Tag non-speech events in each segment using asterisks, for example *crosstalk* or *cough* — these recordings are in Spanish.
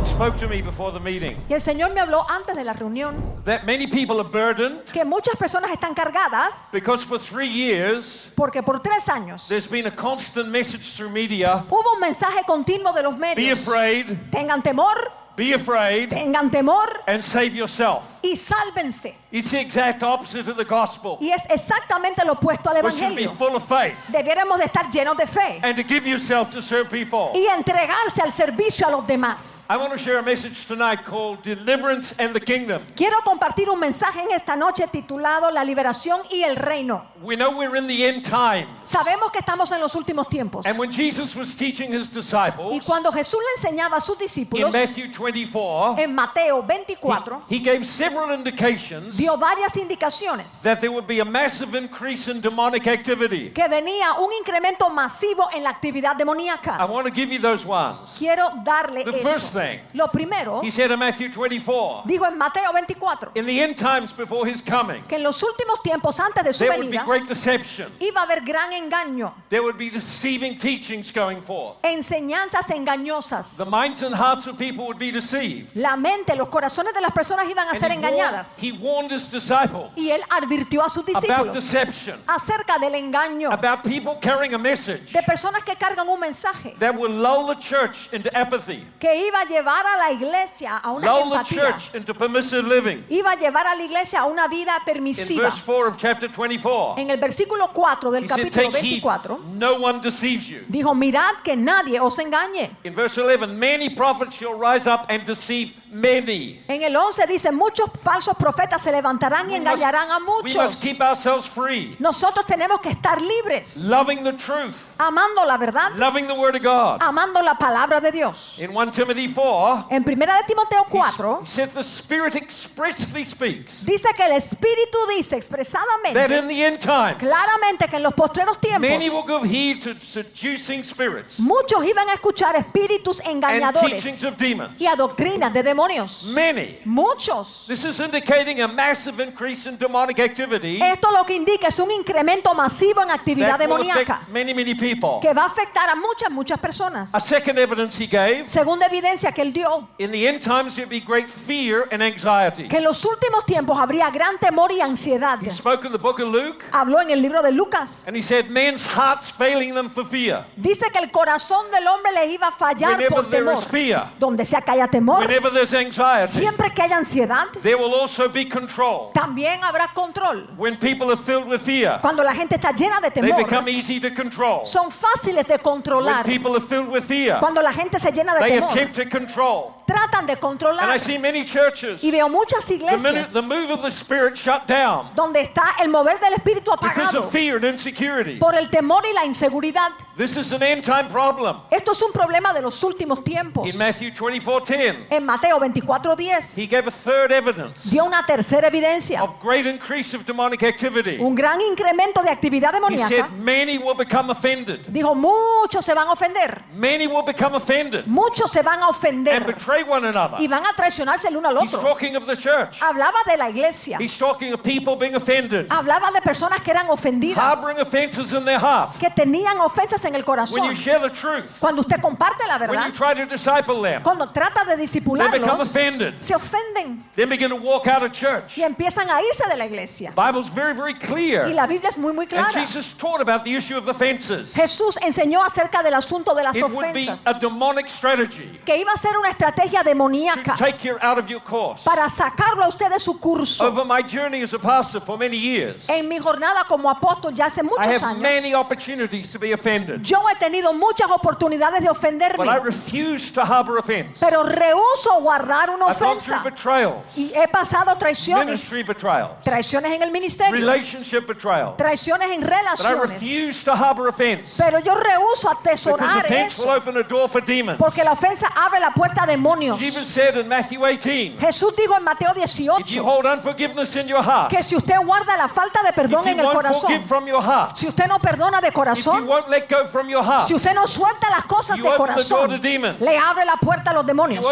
Lord spoke to me before the meeting Y el Señor me habló antes de la reunión that many people are burdened que muchas personas están cargadas because for three years porque por tres años there's been a constant message through media hubo un mensaje continuo de los be medios. afraid, Tengan temor, be afraid, tengan temor and save yourself. y sálvense. It's the exact opposite of the gospel. Y es exactamente lo opuesto al Evangelio. full of faith Debiéramos de estar llenos de fe and to give yourself to serve people. y entregarse al servicio a los demás. I want to share a message tonight called Deliverance and the Kingdom. Quiero compartir un mensaje en esta noche titulado La liberación y el reino. We know we're in the end times. Sabemos que estamos en los últimos tiempos. And when Jesus was teaching his Y disciples cuando Jesús le enseñaba a sus in discípulos Matthew 24, en Mateo 24, he gave several indications dio varias indicaciones that there would be a massive increase in demonic activity. que venía un incremento masivo en la actividad I demoníaca. want to give you those ones. Quiero darle The first eso. thing. Lo primero, He said in Matthew 24, dijo en Mateo 24, in the end times before his coming, que en los últimos tiempos antes de su there would be venida great deception. iba a haber gran engaño, There would be deceiving teachings going forth. enseñanzas engañosas. The minds and hearts of people would be deceived. La mente, los corazones de las personas iban a And ser he, warned, engañadas. he warned his disciples Y él advirtió a sus about discípulos deception, acerca del engaño about people carrying a message de personas que cargan un mensaje that will lull the church into apathy, que iba a llevar a la iglesia a una lull the empatía. church into permissive living. Iba a llevar a la iglesia a una vida In permisiva. verse 4 of chapter 24, En el versículo 4 del he said, capítulo Take heed, 24 no one deceives you. dijo, mirad que nadie os engañe. In verse 11, many prophets shall rise up and deceive many. En el 11 dice, muchos falsos profetas se levantarán y We must, engañarán a we muchos. must keep ourselves free, Nosotros tenemos que estar libres, loving the truth, amando la verdad, loving the word of God. amando la palabra de Dios. In 1 Timothy 4, En primera de Timoteo he 4 said the Spirit expressly speaks dice que el Espíritu dice that expresadamente, in the end times, claramente que en los postreros many will tiempos give heed to seducing spirits muchos iban a escuchar espíritus and engañadores teachings of demons. y a doctrinas de demonios. Many. Muchos. This is indicating a massive increase in demonic activity Esto lo que indica es un incremento masivo en actividad that demoníaca many, many people. que va a afectar a muchas, muchas personas. A second evidence he gave Segunda evidencia que él dio, in the end times there'd be great fear and anxiety. que en los últimos tiempos habría gran temor y ansiedad. He spoke in the book of Luke Habló en el libro de Lucas. and he said, Men's hearts failing them for fear. Dice que el corazón del hombre le iba a fallar Whenever por temor. is fear, Donde sea que haya temor, whenever there's anxiety, siempre que haya ansiedad, there will also be control. también habrá control. When people are filled with fear, Cuando la gente está llena de they temor, become easy to control. son fáciles de When controlar. people are filled with fear, Cuando la gente se llena de they temor, attempt to control. tratan de And I controlar. see many churches, Y veo muchas the, minute, iglesias the move of the Spirit shut down donde está el mover del espíritu because apagado of fear and insecurity. por el temor y la inseguridad. This is an end time problem. Esto es un problema de los últimos tiempos. In Matthew 24:10, En Mateo 24:10 he gave a third evidence dio una tercera evidencia, of great increase of demonic activity. un gran incremento de actividad He demoníaca. said, Many will become offended. Dijo, muchos se van a ofender, Many will become offended muchos se van a and ofender betray one another. y van a traicionarse el uno al He's otro. talking of the church. Hablaba de la iglesia, He's talking of people being offended, hablaba de personas que eran ofendidas, harboring offenses in their heart. que tenían ofensas en el When corazón. you share the truth, Cuando usted comparte la when verdad, you try to disciple them, cuando trata de they become offended. se ofenden Then begin to walk out of church. y empiezan a irse de la iglesia. Bible's very, very Y clear. la Biblia es muy, muy And clara. Jesus taught about the issue of offenses. Jesús enseñó acerca del asunto de las It would be ofensas, a demonic strategy que iba a ser una estrategia to demoníaca take you out of your course. para sacarlo a usted de su curso. Over my journey as a pastor for many years, En mi jornada como apóstol ya hace I muchos have many años, opportunities to be offended. yo he tenido muchas oportunidades de But I ofenderme, refuse to harbor offense. pero rehuso guardar una ofensa. Y he pasado traiciones, traiciones en el ministerio, traiciones en relaciones. Pero yo rehuso atesorar eso, porque la ofensa abre la puerta a demonios. Jesus said in Matthew 18, Jesús dijo en Mateo if you 18 hold unforgiveness in your heart, que si usted guarda la falta de perdón en el corazón, si usted no perdona de corazón, si usted no suelta las cosas de corazón, le abre la puerta a los demonios,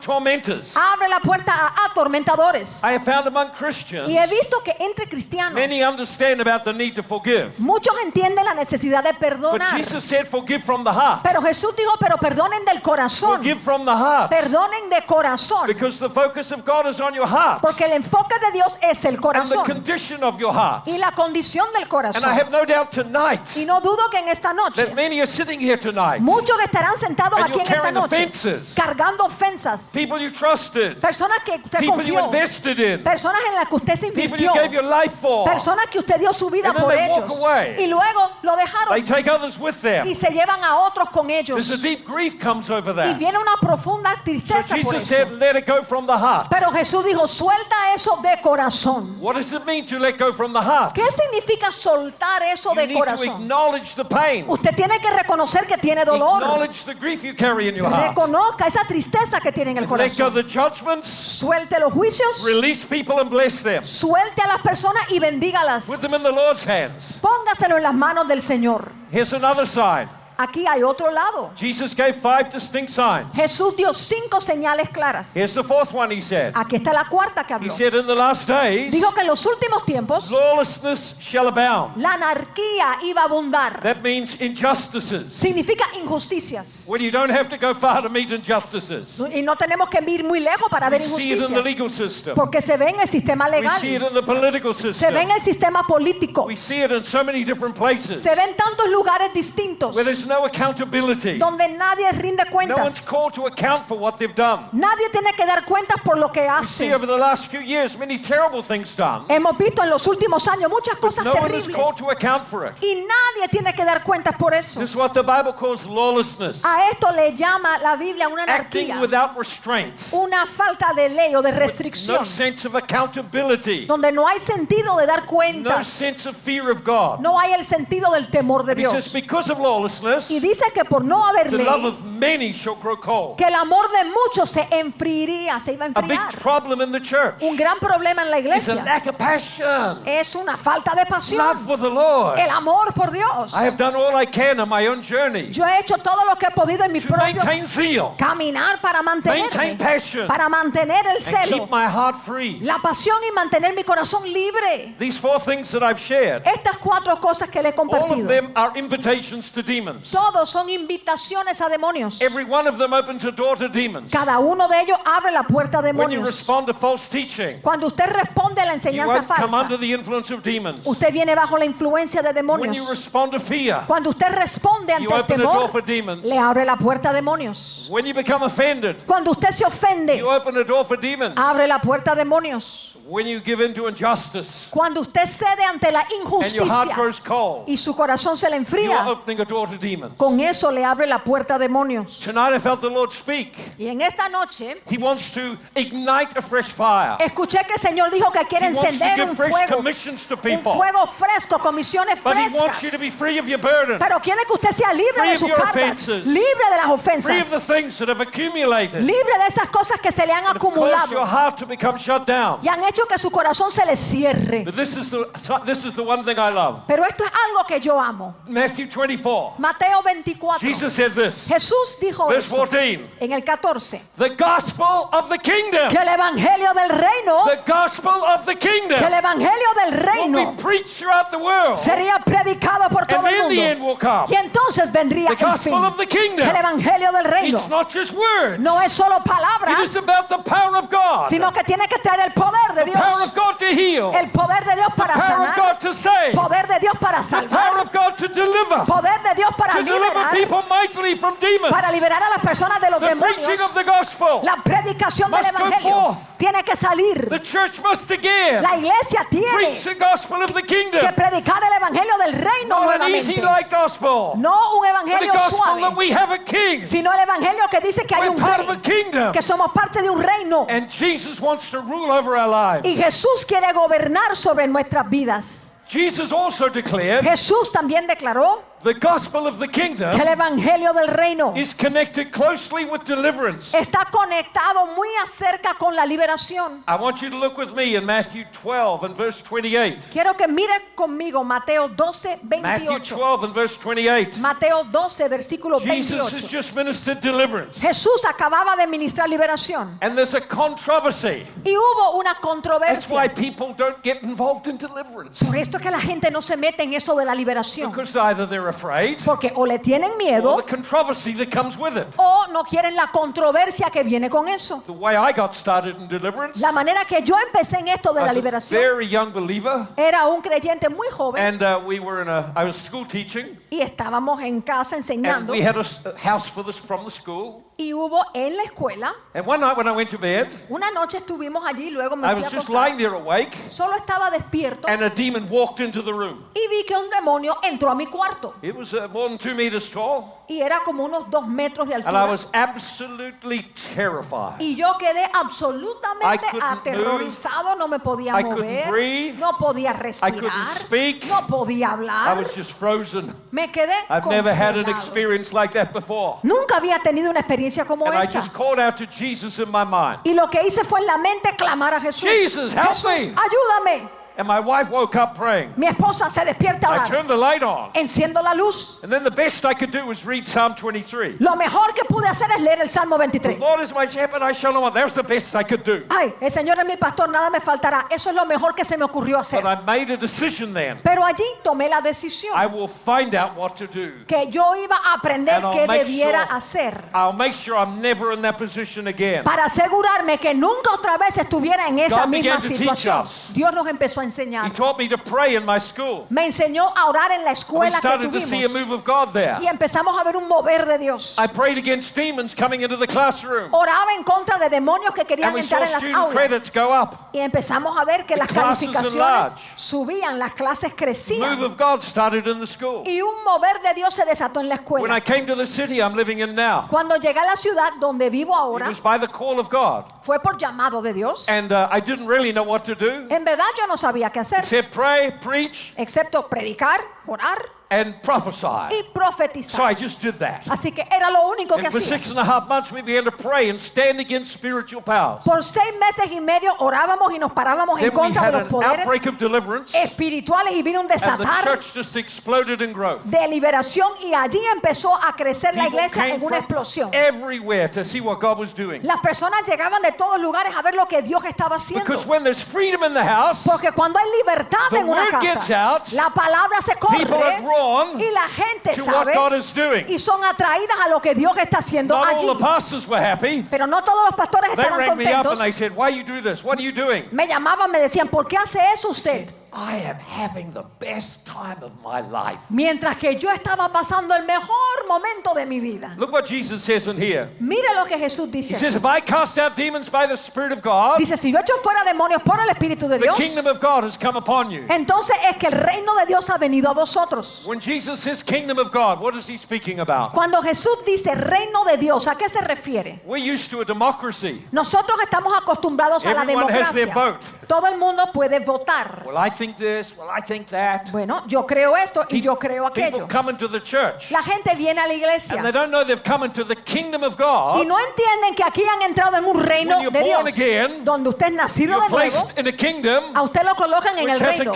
to tormentors. abre la puerta a atormentadores. I have found among Christians, Y he visto que entre cristianos many understand about the need to forgive. muchos entienden la necesidad de But perdonar. Jesus said, forgive from the heart. Pero Jesús dijo, pero perdonen del corazón. Forgive from the heart. Perdonen de corazón. Because the focus of God is on your heart Porque el enfoque de Dios es el and the corazón condition of your heart. y la condición del And I corazón. have no doubt tonight Y no dudo que en esta noche that many are sitting here tonight. muchos estarán sentados And aquí en esta noche offenses. cargando ofensas. People you trusted, Personas que usted people you confió. invested in, Personas en las que usted se people you invirtió. gave your life for. Personas que usted dio su vida And then por they walk ellos. away. Y luego lo They dejaron take others with them. y se llevan a otros con There's a ellos. deep grief comes over Y that. viene una profunda So tristeza por Jesus eso. said, let it go from the heart. Pero Jesús dijo, suelta eso de corazón. What does it mean to let go from the heart? ¿Qué significa soltar eso You de need to corazón? acknowledge the pain. Usted tiene que reconocer que tiene dolor. Acknowledge the grief you carry in your heart. Reconozca esa tristeza que tiene en el Let go corazón. the judgments. Suelte los juicios. Release people and bless them. Suelte a las personas y bendígalas. Put them in the Lord's hands. Póngaselo en las manos del Señor. Here's another sign. Aquí hay otro lado. Jesus gave five distinct signs. Jesús dio cinco señales claras. Here's the fourth one he said. Aquí está la cuarta que He habló. said, In the last days, Dijo que en los últimos tiempos lawlessness shall abound. la anarquía iba a abundar. That means injustices. Significa injusticias. When you don't have to go far to meet injustices. Y no tenemos que ir muy lejos para We ver see it in the legal injusticias. system. Porque se ve en el sistema We legal. see it in the political Se ve system. en el sistema político. We see it in so many different places Se ve en tantos lugares distintos. where there's no accountability. Donde nadie rinde No one's cuentas. called to account for what they've done. Nadie tiene que dar cuentas por lo que We hace. see over the last few years many terrible things done. Hemos visto en los últimos años muchas cosas No one is terribles. called to account for it. Y nadie tiene que dar cuentas por eso. This is what the Bible calls lawlessness. A esto le llama la Biblia una Acting anarquía. without restraint. Una falta de ley o de No restricción. sense of accountability. Donde no hay sentido de dar No cuentas. sense of fear of God. No hay el sentido del temor de Dios. because of lawlessness, Y dice que por no haber the love ley, of many shall grow cold. que el amor de muchos se enfriaría, se iba a A big enfriar. problem in the church Un gran problema en la is a iglesia lack of passion, es una falta de love pasión. for the Lord. El amor por Dios. I have done all I can on my own journey Yo he hecho todo lo que he podido en mi to propio maintain zeal caminar para mantenerme, Maintain passion. para mantener el and celo, keep my heart free. la pasión y mantener mi corazón libre. These four things that I've shared, Estas cuatro cosas que le he all of compartido, them are invitations to demons. Todos son invitaciones a demonios. Every one of them opens a door to demons. Cada uno de ellos abre la puerta a When you demonios. respond to false teaching, Cuando usted responde a la you enseñanza won't come under falsa, the influence of demons. usted viene bajo la influencia de When you demonios. respond to fear, Cuando usted responde you ante el open a door temor, for demons. le abre la puerta a demonios. When you become offended, Cuando usted se ofende, you open a door for demons. abre la puerta a demonios. When you give in to injustice Cuando usted cede ante la and your heart injusticia grows cold, y su corazón se le you are enfría, opening a door to demons. Con eso le abre la puerta a demonios. Tonight I felt the Lord speak. Y en esta noche He wants to ignite a fresh fire. escuché que el Señor dijo que quiere He wants to encender un fuego, commissions to un people. fuego fresco, comisiones But He wants you to be free of your burden, Pero quiere que usted sea libre Free de sus your cargas, offenses. libre de las free of the ofensas, things that have accumulated. libre de esas cosas que se le han caused your acumulado heart to become shut down. y han hecho que su corazón se le cierre. But this is the this is the one thing I love. Pero esto es algo que yo amo. Matthew 24. Mateo 24. Jesus said this. Jesús dijo Verse esto 14. en el 14. The gospel of the kingdom. Que el evangelio del reino, The gospel of the que el kingdom evangelio del will reino be preached throughout the world. sería predicado por todo And el then the end mundo. will come. Y entonces vendría The el fin. gospel of the kingdom. El evangelio del reino It's not just words. no es solo It palabras, is about the power of God. sino que tiene que traer el poder de The power Dios. of God to heal. El poder de Dios para power of sanar, God to save. poder de Dios para The power salvar, of God to deliver. poder de Dios para Liberar, para liberar a las personas de los The demonios. of the gospel. La predicación del evangelio tiene que salir. The church must again La iglesia tiene the gospel of the kingdom. que predicar el evangelio del reino Not an easy nuevamente. light gospel. No un But evangelio gospel that suave, we have a king. sino el evangelio que dice que hay We're un part of a rey, kingdom. que somos parte de un reino. And Jesus wants to rule over our lives. Y Jesús quiere gobernar sobre nuestras vidas. Jesus also declared Jesús también declaró the gospel of the kingdom que el evangelio del reino is connected closely with deliverance. está conectado muy acerca con la liberación. I want you to look with me in Matthew 12 and verse 28. Quiero que miren conmigo Mateo 12, Matthew 28. 12 and verse 28. Mateo 12, versículo Jesus has 28. just ministered deliverance. Jesús acababa de ministrar liberación And there's a controversy. y hubo una That's why controversia. people don't get involved in deliverance. Por esto es que la gente no se mete en eso de la liberación. Because either they're afraid, porque o le tienen or miedo the controversy that comes with it. o no quieren la controversia que viene con eso. The way I got started in deliverance, La manera que yo empecé en esto de I la liberación very young believer, era un creyente muy joven and uh, we were in a. I was school teaching, y estábamos en casa and enseñando we had a, house for this from the school. y hubo en la escuela And one night when I went to bed, una noche estuvimos allí luego me I fui a was just acostar. lying there awake, solo estaba despierto and a demon walked into the room. y vi que un demonio entró a mi cuarto It was uh, more than two meters tall, y era como unos dos metros de and I altura was absolutely terrified. y yo quedé I absolutamente couldn't aterrorizado no me podía I couldn't mover breathe. no podía respirar speak. no podía I hablar was just frozen. me quedé I've never had an congelado. experience like that before. nunca había tenido una experiencia como And I esa just called out to Jesus in my mind. y lo que hice fue en la mente clamar a Jesús Jesus, help Jesús me. ayúdame And my wife woke up praying. mi esposa se despierta I turned the light on. enciendo la luz And then the best I could do was read Psalm 23. lo mejor que pude hacer es leer el Salmo 23 Lord is my shepherd, I shall not want. That was the best I could do. Ay, el Señor es mi pastor, nada me faltará. Eso es lo mejor que se me ocurrió hacer. But I made a decision then. Pero allí tomé la decisión I will find out what to do. que yo iba a aprender And I'll qué make debiera sure- hacer I'll make sure I'm never in that position again. para asegurarme que nunca otra vez estuviera en esa God began misma to teach situación. us. Dios nos empezó a He taught me to pray in my school. Me enseñó a orar en la escuela que started to see a tuvimos move of God there. y empezamos a ver un mover de Dios. I prayed against demons coming into the classroom. Oraba en contra de demonios que querían entrar en las aulas. go up. Y empezamos a ver que The las calificaciones subían, las clases Move crecían. of God started in the school. Y un mover de Dios se desató en la When I escuela. came to the city I'm living in now, Cuando llegué a la ciudad donde vivo it ahora, was by the call of God. fue por llamado de Dios. And uh, I didn't really know what to do. En verdad yo no sabía qué He hacer, said, pray, preach, excepto predicar, orar and prophesy. y So I profetizar. just did that. Así que era lo único que And for hacía. six and a half months we began to pray and stand against spiritual powers. Por seis meses y medio orábamos y nos parábamos en Then we contra de los an poderes outbreak of deliverance, espirituales y vino un and the desatar church just exploded in growth. de liberación y allí empezó a crecer la People iglesia came en una from explosión. everywhere to see what God was doing. Las personas llegaban de todos lugares a ver lo que Dios estaba haciendo. Because when there's freedom in the house, Porque cuando hay libertad The en una word gets casa, out, la palabra se people corre are drawn y la gente to what sabe God is doing. y son atraídas a lo que Dios está haciendo Not allí. all the pastors were happy. Pero no todos los pastores They estaban rang me up contentos. and they said, Why you do this? What are you doing? Me llamaban, me decían, ¿por qué hace eso usted? I am having the best time of my life. Mientras que yo estaba pasando el mejor momento de mi vida. Look what Jesus says in here. Mire lo que Jesús He dice. says, If I cast out demons by the Spirit of God, Dice, si yo echo fuera demonios por el Espíritu de the Dios, kingdom of God has come upon you. entonces es que el reino de Dios ha venido a vosotros. When Jesus says kingdom of God, what is he speaking about? Cuando Jesús dice reino de Dios, ¿a qué se refiere? We're used to a democracy. Nosotros estamos acostumbrados a la Everyone has their democracia. vote. Todo el mundo puede votar. Well, I think this, well, I think that. Bueno, yo creo esto y yo creo People aquello. come into the church La gente viene a la and they iglesia don't know they've come into the kingdom of y God. no entienden que aquí han entrado en un reino de Dios, again, donde usted es nacido de nuevo, in a kingdom a usted lo colocan en el reino.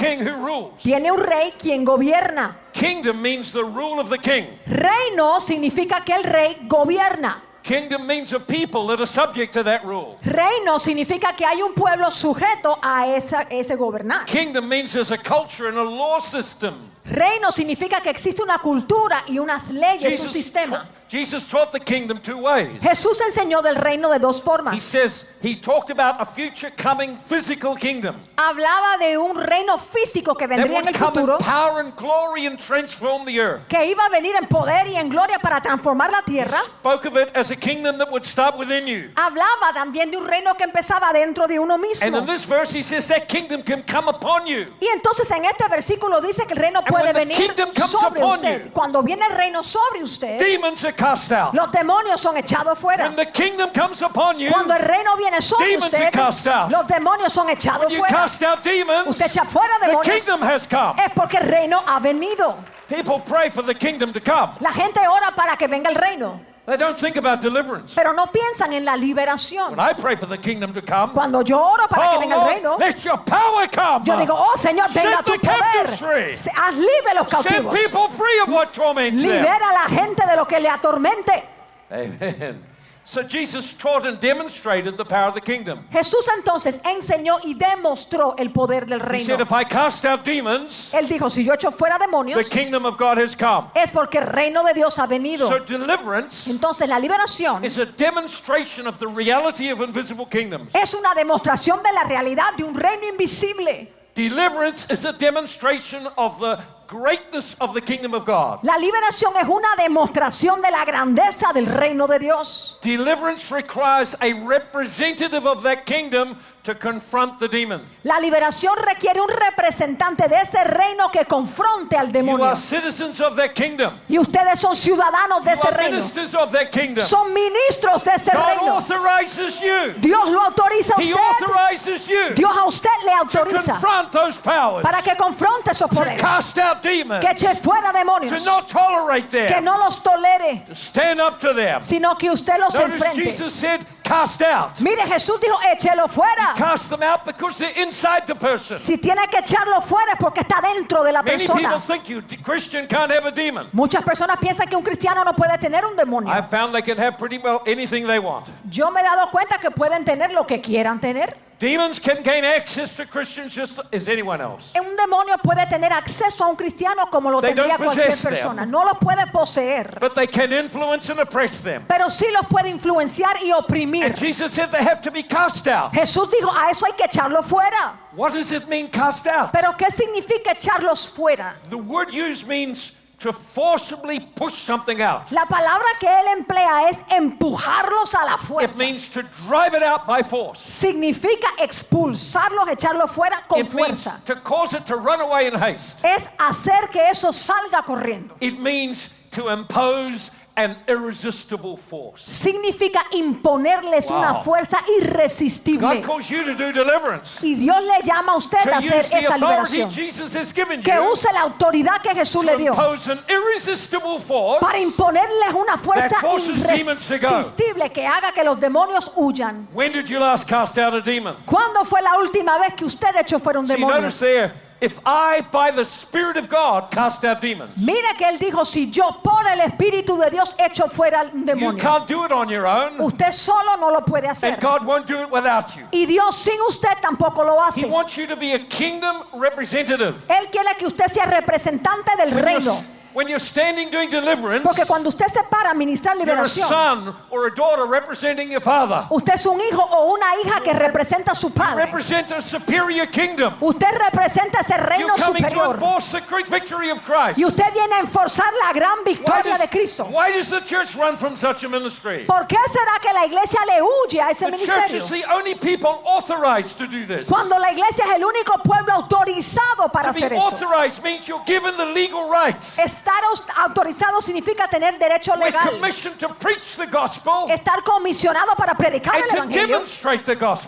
Tiene un rey quien gobierna. Kingdom means the rule of the king. Reino significa que el rey gobierna. Kingdom means a people that are subject to that rule. Reino significa que hay un pueblo sujeto a esa- ese gobernar. Kingdom means there's a culture and a law system. Reino significa que existe una cultura y unas leyes, un Jesus, sistema. Jesus taught the kingdom two ways. Jesús enseñó del reino de dos He formas. says he talked about a future coming physical kingdom Hablaba de un reino físico que vendría en el futuro, power and glory and transform the earth. que iba a venir en poder y en gloria para transformar la tierra. Spoke of it as a kingdom that would start within you. Hablaba también de un reino que empezaba dentro de uno And mismo. in this verse he says that kingdom can come upon you. Y entonces en este versículo dice que el reino And puede venir kingdom comes sobre upon usted. you, Cuando viene el reino sobre usted, Demons are cast out. los demonios son echados fuera. When the kingdom comes upon you, Cuando el reino viene sobre Demons usted, are cast out. los demonios son echados fuera. cast out demons, Usted echa fuera the demonios. kingdom has come. Es porque el reino ha venido. People pray for the kingdom to come. La gente ora para que venga el reino, They don't think about deliverance. pero no piensan en la liberación. When I pray for the kingdom to come, Cuando yo oro para que oh venga el reino, let your power come. yo digo, oh Señor, Set venga tu the captives poder. free. Haz libre los Set cautivos. people free of what torments them. Libera a la gente de lo que le atormente. Amen. So Jesus taught and demonstrated the power of the kingdom. Jesús entonces enseñó y demostró el poder del He said, reino. if I cast out demons, Él dijo, si yo echo fuera the demonios, kingdom of God has come. es porque el reino de Dios ha venido. So deliverance Entonces la liberación is a demonstration of the reality of invisible kingdoms. es una demostración de la realidad de un reino invisible. Deliverance is a demonstration of the greatness of the kingdom of God. La liberación es una demostración de la grandeza del reino de Dios. Deliverance requires a representative of that kingdom to confront the demon. La liberación requiere un representante de ese reino que confronte al You demonio. are citizens of that kingdom. Y ustedes son ciudadanos de You ese are reino. ministers of that kingdom. Son ministros de ese God reino. authorizes you. Dios lo autoriza a He usted. authorizes you Dios a usted le to autoriza confront those powers, para que confronte esos to poderes. cast out Que eche fuera to demonios. not tolerate Que them, no los tolere, to stand up to them. sino que usted los enfrente. Jesus said, cast out. Mire, Jesús dijo, échelo fuera. Cast them out because they're inside the person. Si tiene que echarlo fuera es porque está dentro de la Many people persona. think you Christian can't have a demon. Muchas personas piensan que un cristiano no puede tener un demonio. I've found they can have pretty well anything they want. Yo me he dado cuenta que pueden tener lo que quieran tener. Demons can gain access to Christians just as anyone else. Un demonio puede tener acceso a un cristiano como lo They tendría don't cualquier them. persona. No lo puede poseer, But they can influence and oppress them. pero sí los puede influenciar y And oprimir. Jesus said they have to be cast out. Jesús dijo, a eso hay que echarlo fuera. What does it mean, cast out? Pero ¿qué significa echarlos fuera? The word used means to forcibly push something out. La palabra que él emplea es empujarlos a la It fuerza. means to drive it out by force. Significa expulsarlos, echarlos fuera con It means fuerza. to cause it to run away in haste. Es hacer que eso salga corriendo. It means to impose an irresistible force. Significa imponerles Wow. una fuerza irresistible. God calls you to do deliverance. Y Dios le llama a usted To a hacer esa liberación. Jesus has given Que use la autoridad que Jesús le dio an irresistible force para imponerles una fuerza irresistible que haga que los demonios huyan. When did you last cast out a demon? ¿Cuándo fue la última vez que usted echó fuera un See, demonio? there, if I, by the Spirit of God, cast out demons, Mire que él dijo, si yo por el Espíritu de Dios echo fuera you demonio, can't do it on your own, usted solo no lo puede and hacer. God won't do it without you. Y Dios sin usted tampoco lo He hace. wants you to be a kingdom representative. Él quiere que usted sea representante del When reino. When you're standing doing deliverance, Porque cuando usted se para a ministrar you're a liberación, son or a daughter representing your father. usted es un hijo o una hija que representa a su padre. Represent a superior kingdom. Usted representa ese You're reino to superior. enforce the great victory of Christ. Y usted viene a enforzar la gran Why victoria does, de Cristo. why does the church run from such a ministry? ¿Por qué será que la iglesia le huye a ese The church ministerio? is the only people authorized to do this. Cuando la iglesia es el único pueblo autorizado para To be hacer esto. authorized means you're given the legal rights. Estar autorizado significa tener derecho legal. Estar comisionado para predicar el evangelio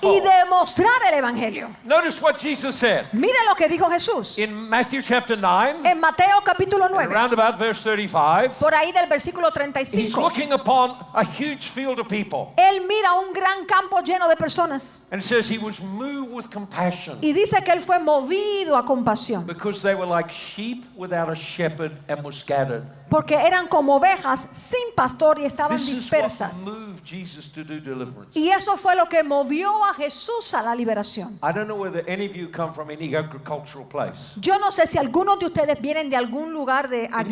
y demostrar el evangelio. Notice what Jesus said Mire lo que dijo Jesús in Matthew chapter 9, en Mateo capítulo 9, around about verse 35. por ahí del versículo He's 35. looking upon a huge field of people. Él mira un gran campo lleno de personas And it says he was moved with compassion y dice que él fue movido a compasión because they were like sheep without a shepherd and were scattered. porque eran como ovejas sin pastor y estaban This is what dispersas. moved Jesus to do deliverance. Y eso fue lo que movió a Jesús a la liberación. I don't know whether any of you come from any agricultural place. Yo no sé si algunos de ustedes vienen de algún lugar de In New Zealand,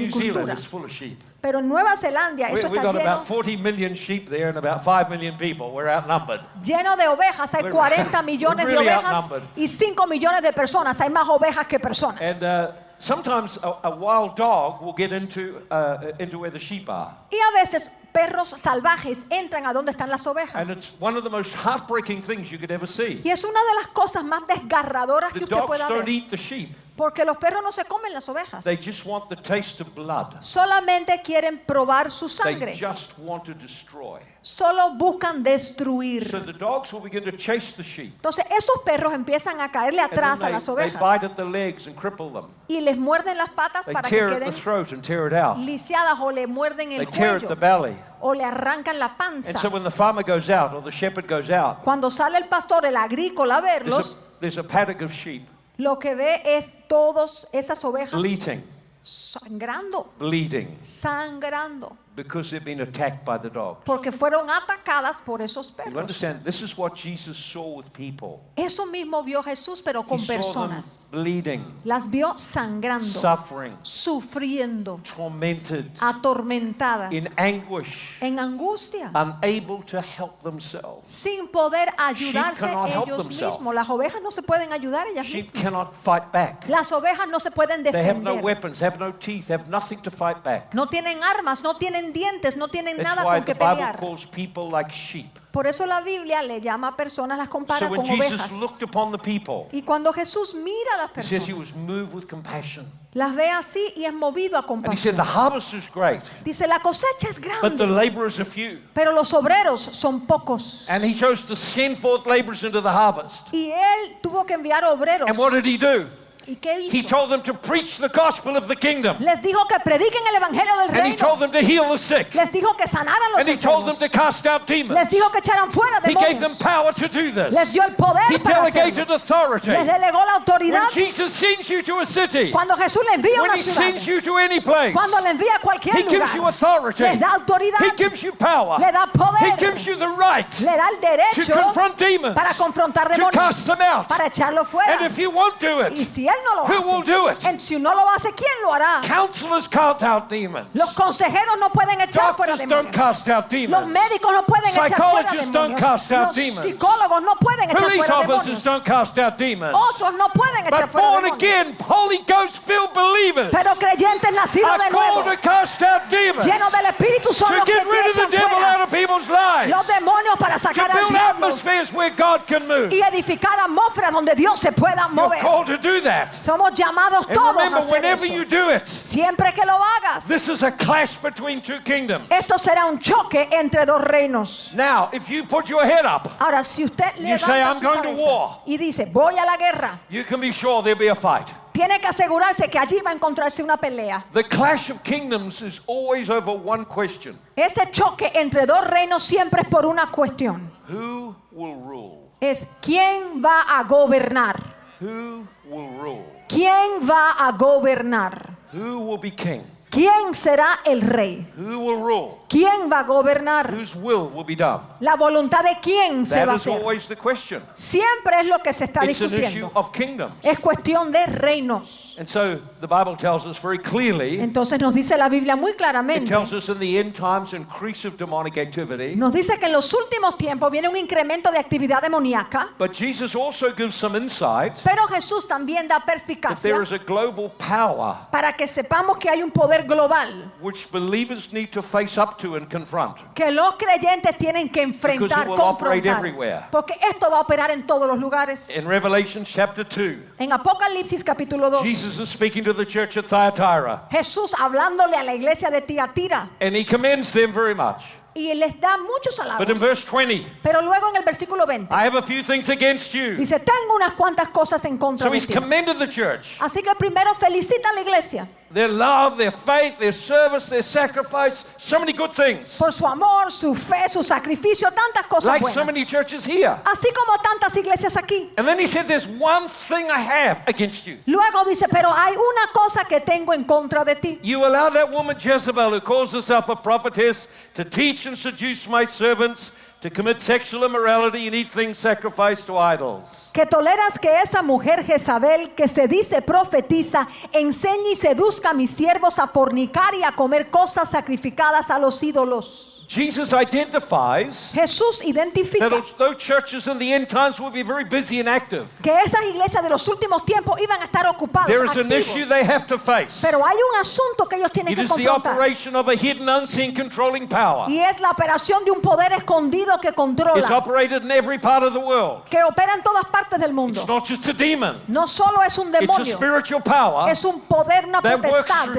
agricultura, it's full of sheep. pero en Nueva Zelanda eso está lleno, 40 million sheep there and about 5 million people. We're outnumbered. lleno de ovejas. Hay We're- 40 *laughs* millones de ovejas y 5 millones de personas. Hay más ovejas que personas. And sometimes a, a wild dog will get into, uh, into where the sheep are. Y a veces perros salvajes entran a donde están las And ovejas. it's one of the most heartbreaking things you could ever see. Y es una de las cosas más desgarradoras The que usted dogs pueda don't ver. eat the sheep. Porque los perros no se comen las ovejas. They just want the taste of blood. Solamente quieren probar su They sangre. just want to destroy. Solo buscan destruir. So the dogs will begin to chase the sheep. Entonces esos perros empiezan a caerle atrás a they, las they ovejas bite at the legs and cripple them. y les muerden las patas They para que tear at the queden throat and tear it out. lisiadas o le muerden They el tear at the belly. o le arrancan la And so panza. when the farmer goes out or the shepherd goes out, Cuando sale el pastor, el agrícola a there's verlos, a, there's a paddock of sheep lo que ve es todas esas ovejas bleating, sangrando, bleeding, sangrando. Because they've been attacked by the dogs. porque fueron atacadas por esos You perros. understand? This is what Jesus saw with people. Eso mismo vio Jesús, pero con he saw them personas. bleeding, Las vio sangrando, suffering, sufriendo, tormented, atormentadas, in anguish, en angustia, unable to help themselves. sin poder ayudarse ellos mismos. Las ovejas no se pueden ayudar ellas Sheep mismas. cannot fight back. Las ovejas no se pueden They have no defender. weapons, have no teeth, have nothing to fight back. No tienen armas, no tienen dientes, no tienen That's nada con que pelear. like sheep. Por eso la Biblia le llama a personas, las compara So con Jesus ovejas. looked upon the people, Y cuando Jesús mira a las he says he personas, was moved with compassion. las ve así y es movido a said, compasión. The harvest is great, Dice, la cosecha es but the grande, laborers are few. pero los obreros son pocos. And he chose to send forth laborers into the harvest. Y él tuvo que enviar obreros. And what did he do? ¿Y qué He told them to preach the gospel of the kingdom. Les dijo que prediquen el evangelio del And he told them to heal the sick. Les dijo que sanaran los And he told them to cast out Les demons. dijo que echaran fuera He gave them power to do this. Les dio el poder He para delegated hacerlo. authority. Les delegó la autoridad. When Jesus sends you to a city, Cuando Jesús le envía a when una he ciudad, sends you to any place, cuando le envía a cualquier he gives you lugar, authority. les da autoridad, He gives you power. le da He poder, gives you the right le da el to derecho confront demons, para confrontar to demonios, cast them out. para echarlo fuera. And if you won't do Y it, si él no lo Who will do it? hace, en- si no lo hace, ¿quién lo hará? counselors cast out demons. Los consejeros no pueden echar fuera Doctors don't demonios. cast out Los demons. médicos no pueden echar fuera Psychologists don't demonios. cast out Los demons. psicólogos no pueden echar Police fuera officers demonios. don't cast out demons. Otros no pueden echar But fuera born demonios. again, Holy Ghost filled believers Pero creyentes nacidos are de nuevo, called to cast out demons, llenos del Espíritu son to los que get rid of echan the devil out fuera of people's lives, los demonios para to sacar al build diablo atmospheres where God can move. y edificar atmósferas donde Dios se pueda You're mover. called to do that. Somos llamados And todos a remember, hacer whenever eso. you do it, Siempre que lo hagas, this is a clash between two kingdoms. esto será un choque entre dos reinos. Now, if you put your head up, Ahora, si usted You say, "I'm su going to war." y dice, voy a la guerra, you can be sure there'll be a fight. tiene que asegurarse que allí va a encontrarse una pelea. The clash of kingdoms is always over one question Ese choque entre dos reinos siempre es por una cuestión. Who will rule? Es quién va a gobernar. Who will rule? ¿Quién va a gobernar? Who will be king? ¿Quién será el rey? Who will rule? ¿Quién va a gobernar? Whose will will be done? La voluntad de quién se That va a is hacer. always the question. Siempre es lo que se está It's an issue discutiendo. of. Es cuestión de reinos. And so the Bible tells us very clearly, Entonces nos dice la Biblia muy it claramente. tells us in the end times increase of demonic activity. Nos dice que en los últimos tiempos viene un incremento de actividad demoníaca. But Jesus also gives some insight Pero Jesús también da that perspicacia there is a global power para que sepamos que hay un poder global which believers need to face up to and confront. que los creyentes tienen que enfrentar, Because it will operate confrontar. everywhere. Porque esto va a operar en todos los lugares. In Revelation chapter 2, En Apocalipsis capítulo 2, Jesus is speaking to the church at Thyatira Jesús hablándole a la iglesia de Tiatira and he commends them very much. y les da muchos But in halagos. verse 20, Pero luego en el versículo 20 I have a few things against you. dice, tengo unas cuantas cosas en contra So de he's ti. commended the church. Así que primero felicita a la iglesia Their love, their faith, their service, their sacrifice, so many good things. por su amor, su fe, su sacrificio, tantas cosas Like so many churches here. Así como tantas iglesias aquí. And then he said, There's one thing I have against you. Luego dice, pero hay una cosa que tengo en contra de ti. You allow that woman Jezebel, who calls herself a prophetess, to teach and seduce my servants to commit sexual immorality and eat things sacrificed to idols. Que toleras que esa mujer Jezabel, que se dice profetiza, enseñe y seduzca a mis siervos a fornicar y a comer cosas sacrificadas a los ídolos. Jesus identifies Jesús identifica that although churches in the end times will be very busy and active, que esas iglesias de los últimos tiempos iban a estar ocupadas. there is an issue they have to face. Pero hay un asunto que ellos tienen It que is the confrontar. operation of a hidden, unseen, controlling power. Y es la operación de un poder escondido que It's controla, operated in every part of the world. que opera en todas partes del mundo. It's not just a demon, No solo es un it's a demonio, spiritual power, es un poder, una potestad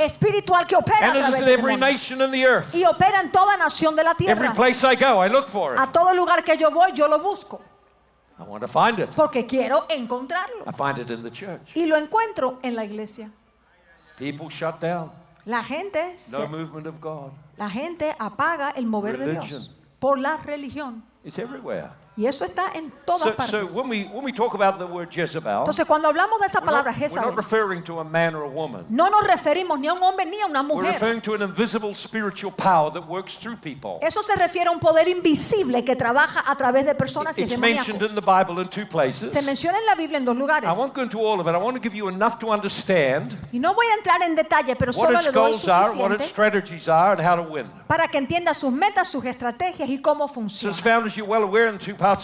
espiritual que opera a and it través is in de every demonios. nation in the earth. Y opera en toda nación de la Every tierra. place I go, I look for it. A todo lugar que yo voy, yo lo busco. I want to find it. Porque quiero encontrarlo. I find it in the church. Y lo encuentro en la iglesia. People shut down. La gente, No se- movement of God. la gente apaga el mover de Religion. Dios por la religión. It's everywhere. Y eso está en todas So, so partes. when we when we talk about the word Jezebel, Entonces, cuando hablamos de esa we're palabra not, Jezabel, referring to a man or a woman. no nos referimos ni a un hombre ni a una We're mujer. referring to an invisible spiritual power that works through people. Eso se refiere a un poder invisible que trabaja a través de personas y es It's mentioned demoníaco. in the Bible in two places. Se menciona en la Biblia en dos lugares. I won't go into all of it. I want to give you enough to understand Y no voy a entrar en detalle, pero solo le doy suficiente are, para que entienda sus metas, sus estrategias y cómo So funciona. it's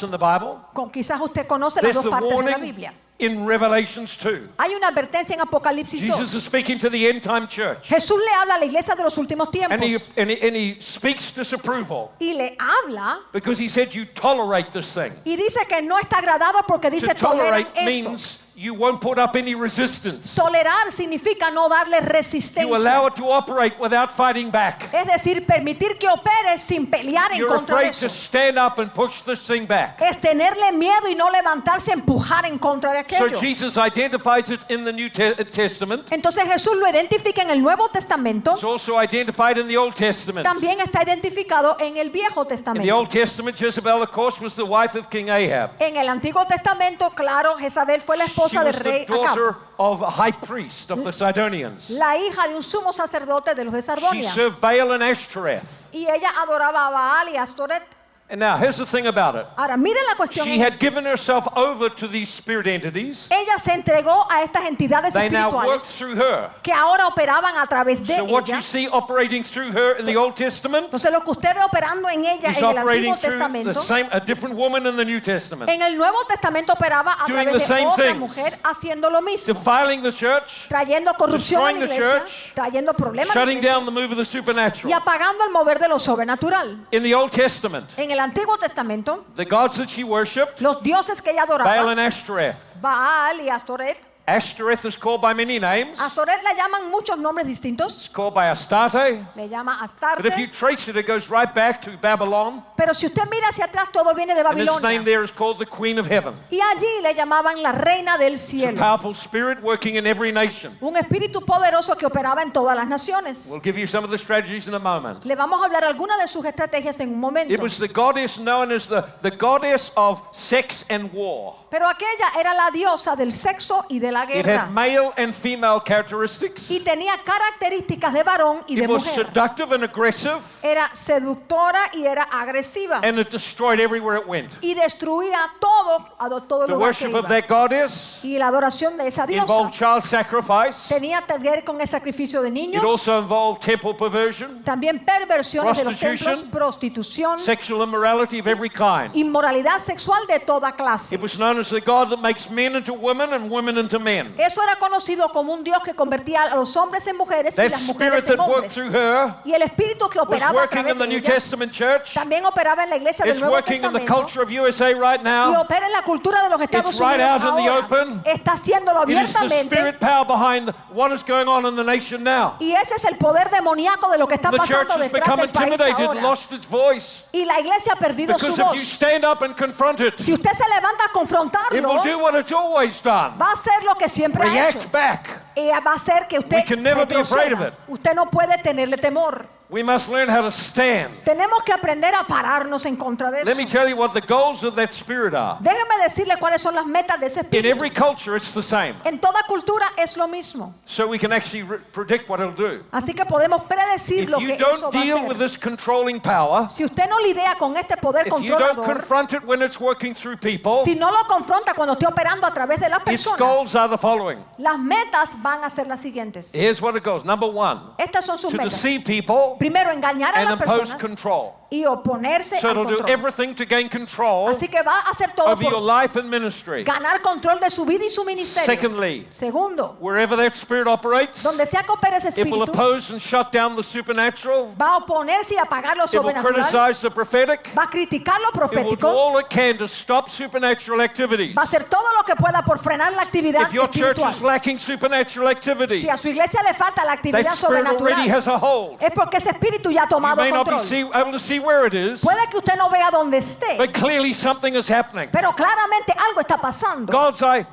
in the Bible. Con, quizás usted conoce las There's dos the partes de la warning Biblia. In Revelations 2. Hay una advertencia en Apocalipsis Jesus 2. is speaking to the end time church. Jesús le habla a la iglesia de los últimos And he, tiempos and, he, and he speaks disapproval y le habla because he said, You tolerate this thing. y dice que no está agradado porque To dice tolerate esto. means you won't put up any resistance. Tolerar significa no darle You allow resistencia. it to operate without fighting back. Es decir, permitir que opere sin pelear en contra de to eso. stand up and push this thing back. Es tenerle miedo y no levantarse, empujar en contra de So aquello. Jesus identifies it in the New Te- Testament. Entonces Jesús lo identifica en el Nuevo Testamento, It's also identified in the Old Testament. también está identificado en el Viejo In the Testamento. Old Testament, Jezebel, of course, was the wife of King Ahab. En el Antiguo Testamento, claro, Jezabel fue la She esposa del was rey the Acab, of a high priest of the Sidonians. la hija de un sumo sacerdote de los de She Sardonia. served Baal and Ashtoreth. Y ella adoraba a Baal y a Astoret. And now, here's the thing about it. Ahora, miren la cuestión. She had given herself over to these spirit entities. Ella se entregó a estas entidades They now worked espirituales through her. que ahora operaban a través de So what ella. you see operating through her in the Old Testament Entonces lo que usted ve operando en ella en el Antiguo the same, a different woman in the New Testament. en el Nuevo Testamento operaba a Doing través the de same otra things. mujer haciendo lo mismo, Defiling the church, trayendo corrupción a la iglesia, church, trayendo problemas a la shutting iglesia down the move of the y supernatural. apagando el mover de lo sobrenatural. In the Old Testament, En el Antiguo Testamento, the gods that she worshipped, los dioses que ella Baal adoraba, and Ashtoreth. Baal y Astoret, Ashtoreth is called by many names. Astoret le llaman muchos nombres distintos, It's called by Astarte. le llama But if you Astarte, trace it, it goes right back to Babylon. pero si usted mira hacia atrás todo viene de And its name Babilonia. there is called the Queen of Heaven. Y allí le llamaban la reina del It's a cielo. powerful spirit working in every nation. Un espíritu poderoso que operaba en todas las naciones. We'll give you some of the strategies in a moment. Le vamos a hablar algunas de sus estrategias en un It momento. was the goddess known as the, the goddess of sex and war. Pero aquella era la diosa del sexo y de la It guerra. had male and female characteristics. Y tenía características de varón y de It was mujer. seductive and aggressive, Era seductora y era agresiva. and it destroyed everywhere it went. Y destruía todo, a do- todo The lugar que worship of iba. that goddess Y la adoración de esa diosa child sacrifice. tenía que ver con el sacrificio de It niños, also involved temple perversion, también perversiones de los prostitution, templos, prostitución, sexual immorality of every kind. inmoralidad sexual de toda clase. It was known as the God that makes men into women and women into men. Eso era conocido como un Dios que convertía a los hombres en mujeres y las mujeres spirit en that worked hombres. Y el espíritu que operaba a través in the de New ella Testament church. también operaba en la iglesia del Nuevo working in the Testamento right y now. opera en la cultura de los Estados It's right Unidos out in the ahora. open. Está haciéndolo abiertamente spirit power behind what is going on in the nation now. y ese es el poder demoníaco de lo que está The church pasando has detrás become del país ahora. lost its voice. Y la iglesia ha perdido su voz. stand up and confront it, Si usted se levanta a it confrontarlo, will do what it's always done. va a hacer lo que siempre ha hecho. React back. Y va a hacer que usted We can never be afraid of it. Usted no puede tenerle temor. We must learn how to stand. Tenemos que aprender a pararnos en contra de Let me eso. tell you what the goals of that spirit are. Déjeme decirle cuáles son las metas de ese In espíritu. every culture, it's the same. En toda cultura es lo mismo. So we can actually re- predict what it'll do. Así que podemos predecir If lo you que eso don't va a deal with hacer. this controlling power, Si usted no lidia con este poder if you don't confront it when it's working through people, si no lo confronta cuando esté operando a través de las its personas, goals are the following. las metas van a ser las siguientes. Here's what it goes. Number one, Estas son sus to metas. deceive people Primero, engañar a and las impose personas control. y oponerse So al it'll do control. everything to gain control Así que va a hacer todo over your por life and ministry. ganar control de su vida y su ministerio. Secondly, Segundo, wherever that spirit operates, donde sea que opere ese it will espíritu, oppose and shut down the supernatural. va a oponerse y apagar lo It will sobrenatural, criticize the prophetic. va a criticar lo It will do profético, all it can to stop supernatural activities. va a hacer todo lo que pueda por frenar la actividad If your church espiritual. is lacking supernatural activity, Si a su iglesia le falta la that actividad spirit already sobrenatural, has a hold. es porque ese ese espíritu ya ha You tomado may not be control. see, able to see where it is, Puede que usted no vea dónde esté, but clearly something is happening. pero claramente algo está pasando.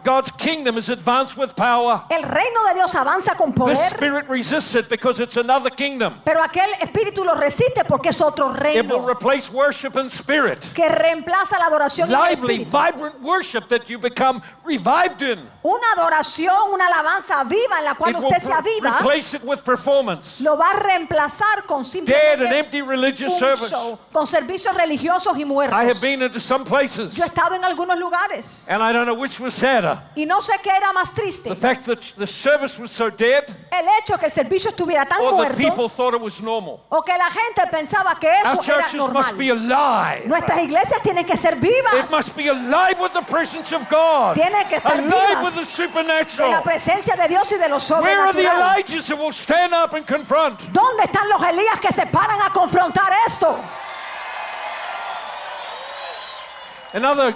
God's, kingdom is advanced with power. El reino de Dios avanza con The poder, spirit resists it because it's another kingdom. pero aquel espíritu lo resiste porque es otro It will reino replace worship and spirit. que reemplaza la adoración y el Lively, espíritu. vibrant worship that you become revived in. Una adoración, una alabanza viva en la cual It usted se aviva, replace it with performance. lo va a reemplazar con Dead and empty religious un service. show, con servicios religiosos y I have muertos. been into some places, Yo he estado en algunos lugares and I don't know which was sadder. y no sé qué era más triste. The fact that the service was so dead, El hecho que el servicio estuviera tan or the muerto people thought it was normal. o que la gente pensaba que Our eso era churches must be normal. alive. Nuestras iglesias tienen que ser It vivas must be alive with the presence of God. Tiene que estar Alive vivas with the de la supernatural. presencia de Dios y de lo Where are the sobrenatural. Elijahs who will stand up and confront? ¿Dónde están los Elías que se paran a confrontar esto? Another,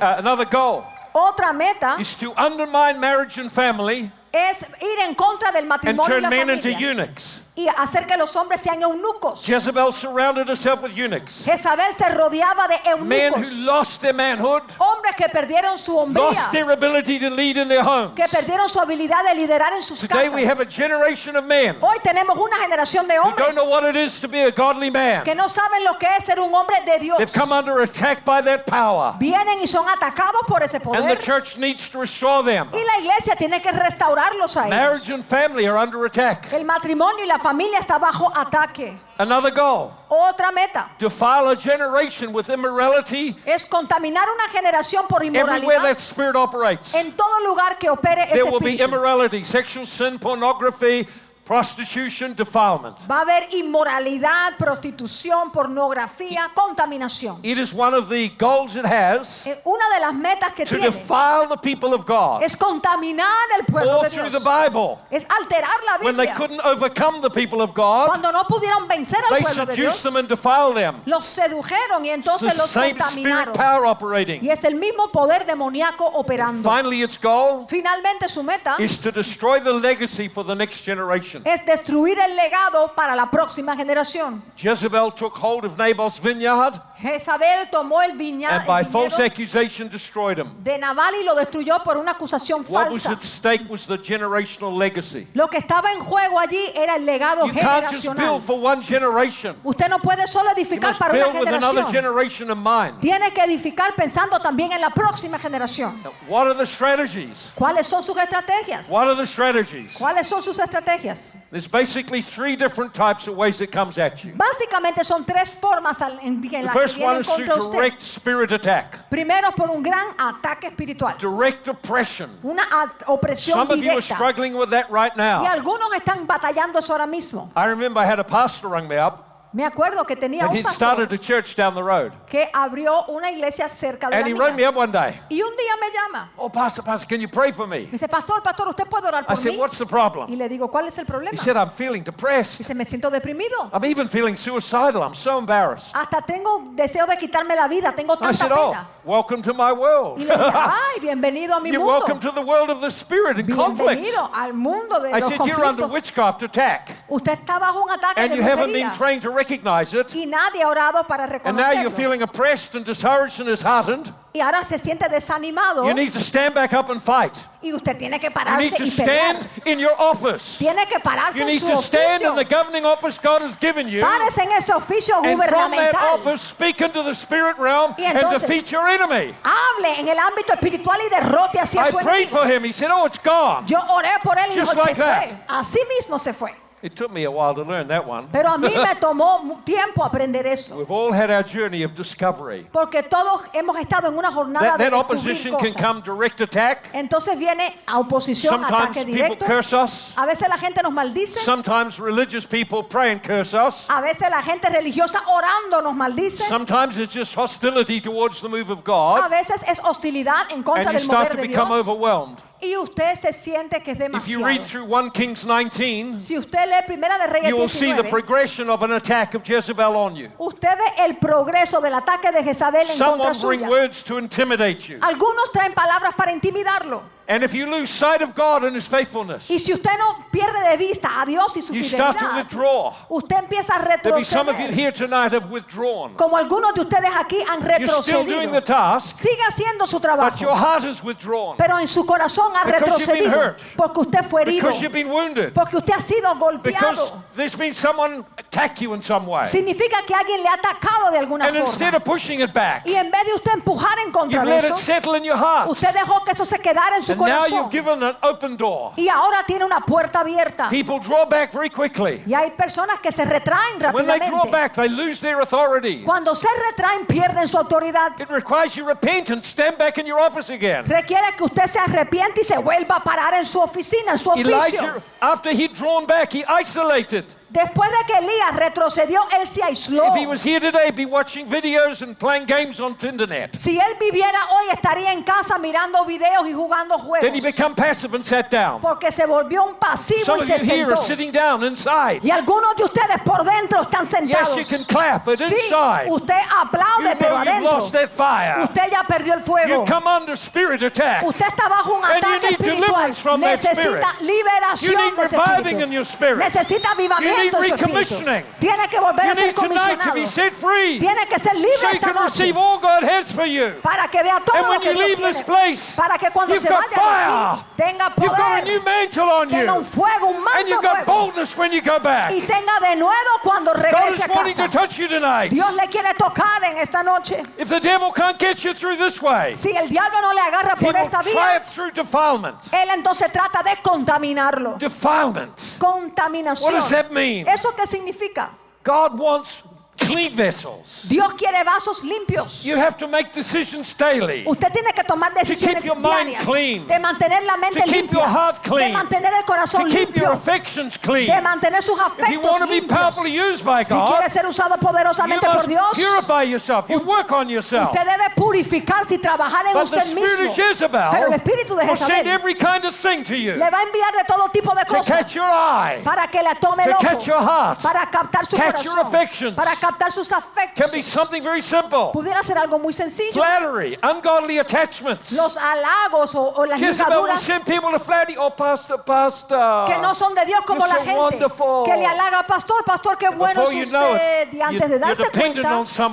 uh, another goal Otra meta is to undermine marriage and family es ir en contra del and matrimonio y turn la men into familia eunuchs. Y hacer que los hombres sean eunucos. Jezebel surrounded herself with eunuchs. Jezabel se rodeaba de Men eunucos, who lost their manhood, hombres que perdieron su hombría, lost their ability to lead in their homes. que perdieron su habilidad de liderar en sus Today we have a casas. generation of men Hoy tenemos una generación de who hombres don't know what it is to be a godly man. que no saben lo que es ser un hombre de Dios. They've come under attack by that power. Vienen y son atacados por ese And the poder. church needs to restore them. Y la iglesia tiene que restaurarlos a ellos. Marriage and family are under attack. El matrimonio y la familia está bajo ataque. Another goal Otra meta defile a generation with immorality es contaminar una generación por everywhere inmoralidad that spirit operates. en todo lugar que opere ese There will be espíritu. immorality, sexual sin, pornography, prostitution, defilement. Va a haber inmoralidad, prostitución, pornografía, contaminación. It is one of the goals it has Una de las metas que to tiene defile the people of God. es contaminar el pueblo All de through Dios. the Bible. Es alterar la When they Biblia. couldn't overcome the people of God, Cuando no pudieron vencer al they pueblo de seduced Dios, them and defiled them. los sedujeron y The entonces los same spirit contaminaron. power operating. Y es el mismo poder demoníaco operando. Finally, its goal Finalmente su meta is to destroy the legacy for the next generation. Es destruir el legado para la próxima generación. Jezebel took hold of Nabal's vineyard Jezabel tomó el viña- and by false accusation destroyed him. de Nabal y lo destruyó por una acusación What was falsa. at stake was the generational legacy. Lo que estaba en juego allí era el legado You can't just generacional. build for one generation. Usted no puede solo You edificar para una generación. generation. Tiene que edificar pensando también en la próxima generación. What are the strategies? ¿Cuáles son sus estrategias? What are the strategies? ¿Cuáles son sus estrategias? There's basically three different types of ways it comes at you. Básicamente son tres formas en, en The las que first one vienen is contra usted. direct spirit attack, Primero por un gran ataque espiritual, direct oppression. una opresión Some of you are directa. struggling with that right Y now. algunos están batallando eso ahora mismo. I remember I had a pastor ring me up Me acuerdo que tenía and un he'd pastor started a church down the road. que abrió una iglesia cerca de And la he rang me mía. up one day. Y un día me llama. Oh, Pastor, Pastor, can you pray for me? Me dice, pastor, pastor, ¿usted puede orar I por said, mí? What's the Y problem? le digo, ¿cuál es el problema? He said, I'm feeling depressed. Dice, me siento deprimido. I'm even feeling suicidal. I'm so embarrassed. Hasta tengo deseo de quitarme la vida. Tengo I tanta said, Oh, pena. welcome to my world. Y le dije, *laughs* ay, bienvenido a mi You're mundo. welcome to the world of the spirit and conflict. Bienvenido al mundo de I los said, You're under conflictos. witchcraft attack. Usted está bajo un ataque And de you haven't been brujería. trained to recognize it. Y nadie ha orado para And now you're reconocerlo. feeling oppressed and discouraged and disheartened. Y ahora se siente desanimado. You need to stand back up and fight. Y usted tiene que You need pararse to y pelear. stand in your office. Tiene que pararse You en need su to stand in the governing office God has given you. Párese en ese oficio And from that gubernamental. office, speak into the spirit realm Y and entonces- defeat your enemy. Hable en el ámbito espiritual y derrote hacia I su prayed enemigo. for him. He said, Oh, it's gone. Yo oré por él y Just dijo, like "Se that. fue". Así mismo se fue. It took me a while to learn that one. Pero a mí me *laughs* tomó tiempo aprender eso. We've all had our journey of discovery. Porque todos hemos estado en una jornada That, de that opposition can cosas. come direct attack. Entonces viene a oposición, Sometimes ataque people directo. curse us. A veces la gente nos maldice. Sometimes religious people pray and curse us. A veces la gente religiosa orando nos maldice. Sometimes it's just hostility towards the move of A God. veces es hostilidad en contra And you del start mover to de become Dios. overwhelmed. Y usted se siente que es If you read through 1 Kings 19, Si usted lee Primera de Reyes you will see the 19, progression of an attack of Jezebel on you. usted ve el progreso del ataque de Jezabel en Someone contra bring words to intimidate you. Algunos traen palabras para intimidarlo. And if you lose sight of God and His faithfulness, Y si usted no pierde de vista a Dios y su you start to fidelidad, withdraw. usted empieza a be some of you retroceder. here tonight have withdrawn. Como algunos de ustedes aquí han You're still doing the retrocedido. task, Sigue haciendo su but your trabajo, heart is withdrawn pero en su corazón ha Because you've been retrocedido hurt. porque usted fue herido, because you've been wounded, porque usted ha sido because golpeado. there's been someone attack you in some way. Significa que alguien le ha atacado de alguna And instead forma. of pushing it back, Y en vez de usted empujar en contra de eso, settle in your heart. usted dejó que eso se quedara en su corazón. you've given an open door. Y ahora tiene una puerta abierta. People draw back very quickly. Y hay personas que se retraen When they draw rápidamente. back, they lose their authority. Cuando se retraen pierden su autoridad. It requires you repent and stand back in your office again. Requiere que usted se arrepiente y se vuelva a parar en su oficina, en su Elijah, oficio. after he'd drawn back, he isolated. Después de que Elías retrocedió, él se aisló. If he was here today, be watching videos and playing games on internet. Si él viviera hoy, estaría en casa mirando videos y jugando Then he juegos. become passive and sat down. Porque se volvió un pasivo Some y se you here are sentó. sitting down inside. Y algunos de ustedes por dentro están Yes, sentados. you can clap, but Sí, inside, usted aplaude, you pero know adentro lost that fire. usted ya perdió el fuego. You've come under spirit attack. Usted está bajo un ataque espiritual. Necesita liberación You need de ese reviving espíritu. in your spirit. Necesita avivamiento need recommissioning. Tiene que volver You a ser need tonight to comisionado. be set free Tiene que ser libre so you esta can noche receive all God has for you. para que vea todo And lo when que you Dios leave tiene. this place, para que cuando you've se got vaya de aquí fire. tenga You've got a new poder, mantle on tenga un fuego, un And manto you've got nuevo boldness when you go back. y tenga de nuevo cuando God regrese is a wanting to casa. touch you tonight. Dios le quiere tocar en esta noche. If the devil can't get you through this way, Si el diablo no le agarra por esta vía, it through defilement. él entonces trata de contaminarlo. Defilement. Contaminación. Mean? ¿Eso qué significa? God wants clean vessels. Dios quiere vasos limpios. You have to make decisions daily. Usted tiene que tomar decisiones your mind clean. de mantener la mente To keep limpia, your heart clean. de mantener el To corazón keep your limpio, affections clean. de mantener sus If you afectos want to be powerfully used by Si God, quiere ser usado you poderosamente por Dios, purify yourself. You work on yourself. usted debe purificarse y trabajar en But the usted spirit mismo. of Jezebel Pero el espíritu de will send Jezabel every kind of thing to you le va a enviar de todo tipo de to cosas catch your eye, para que le tome el to catch your heart. para captar su catch your corazón, affections. para captar sus Can afectos. be something very simple. Pudiera ser algo muy sencillo. Flattery, ungodly attachments. Los halagos o, o las ligaduras. Oh, pastor, pastor. que no son de Dios como You're la so gente wonderful. que le halaga pastor, pastor, qué bueno es usted y antes de darse cuenta usted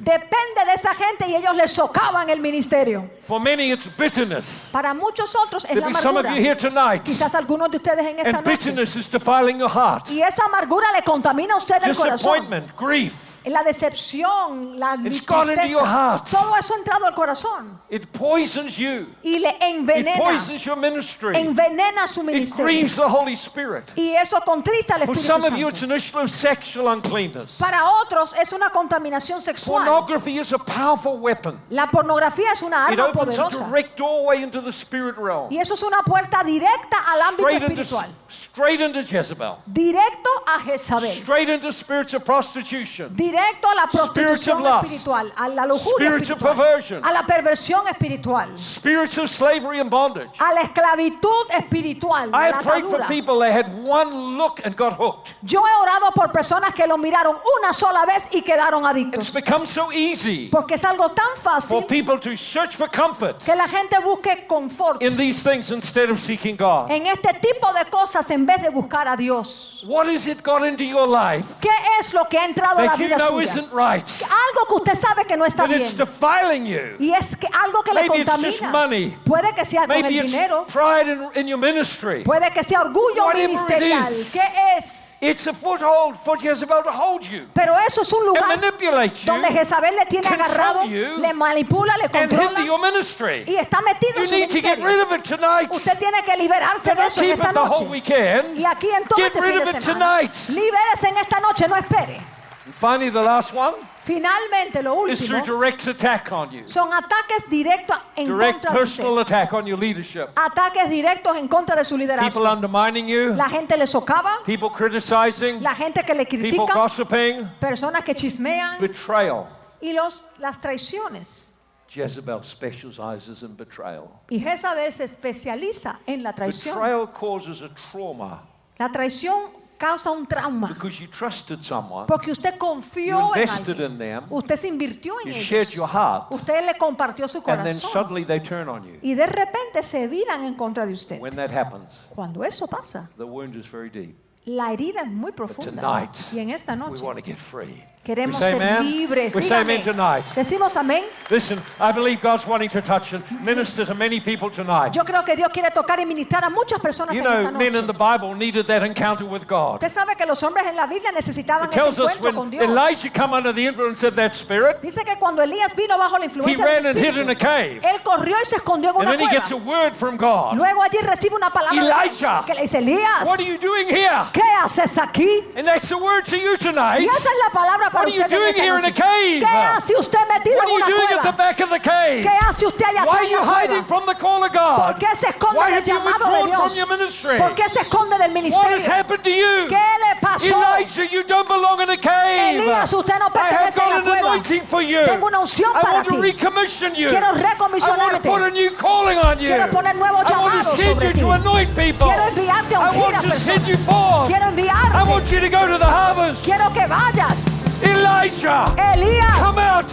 depende de esa gente y ellos le socavan el ministerio. For many, it's bitterness. Para muchos otros es There'll la amargura. you here tonight, Quizás algunos de ustedes en esta and noche. bitterness is defiling your heart. Y esa amargura le contamina a usted el corazón. Disappointment, grief. La decepción, la It's gone into your tristeza, heart. todo eso ha entrado al corazón It poisons you. y le It envenena, poisons your ministry. envenena su It ministerio. grieves the Holy Spirit. Y eso contrista al For Espíritu some of you, Santo. it's an issue of sexual uncleanness. Para otros es una contaminación sexual. Pornography is a powerful weapon. La pornografía es una It arma opens a poderosa. direct doorway into the spirit realm. Y eso es una puerta directa al ámbito Straight into, espiritual. straight into Jezebel. Directo a Jezabel. Straight into spirits of prostitution. Directo a la prostitución Spirits of lust. espiritual, a la lujuria Spirits of espiritual, perversion. a la perversión espiritual, Spirits of slavery and bondage. a la esclavitud espiritual, I la prayed for people that had one look and got hooked. Yo he orado por personas que lo miraron una sola vez y quedaron It's adictos. become so easy Porque es algo tan for fácil people to search for comfort que la gente busque confort in these things instead of seeking God. en este tipo de cosas en vez de buscar a Dios. What has it got into your life ¿Qué es lo que ha entrado a la vida suya? isn't right? Algo que usted sabe que no está bien. defiling you. Y es que algo que le Maybe it's just contamina. Puede que sea con el it's dinero, pride in, in your ministry. puede que sea orgullo ministerial. is. ¿Qué es? It's a foothold for Jezebel to hold you Pero eso es un lugar donde Jezabel le tiene agarrado, you, le manipula, le controla your ministry. y está metido You en su need to get ministerio. rid of it tonight. Usted tiene que liberarse de eso en esta noche. Y aquí en todo Get este rid of it tonight. Libérese en esta noche, no espere. Finally, the last one Finalmente, lo is último through direct attack on you. son ataques directos en Direct contra de personal usted. attack on your leadership. Ataques directos en contra de su People liderazgo. undermining you, La gente le socava, people criticizing, la gente que le people critica, gossiping, personas que chismean betrayal. y los, las traiciones. Jezebel specializes in betrayal. Y Jezabel se especializa en la traición. Betrayal causes a trauma La traición causa un trauma. because you trusted someone, Porque usted confió en invested in them, Usted se invirtió en you shared ellos. your heart, Usted le compartió su and then corazón. suddenly they turn on you. Y de repente se viran en contra de usted. When that happens, Cuando eso pasa, the wound is very deep. la herida es muy profunda. Tonight, Y en esta we want to get free. Queremos ser amen? libres. We say amen tonight. Decimos amén. Listen, I believe God's wanting to touch and minister to many people tonight. Yo creo que Dios quiere tocar y ministrar a muchas personas You en esta know, men in noche. the Bible needed that encounter with God. Usted sabe que los hombres en la Biblia necesitaban It ese tells us encuentro con when Dios. Elijah come under the influence of that spirit, Dice que cuando Elías vino bajo la he influencia ran del and hid in a cave. él corrió y se escondió en And una then he cueva. gets a word from God. Luego allí recibe una palabra de Dios Elijah, que le dice, Elías, What are you doing here? ¿qué haces aquí? And that's the word to you tonight. Y esa es la palabra para usted en esta noche? ¿Qué hace usted metido en una cueva? ¿Qué hace usted allá atrás en la cueva? ¿Por qué se esconde del llamado de Dios? ¿Por qué se esconde del ministerio? ¿Qué le pasó? Elías, usted no pertenece a la cueva. Tengo una unción para ti. Quiero recomisionarte. Quiero poner nuevos llamados sobre ti. Quiero enviarte a ungir a personas. Quiero enviarte. Quiero que vayas. Elijah, Elías, come out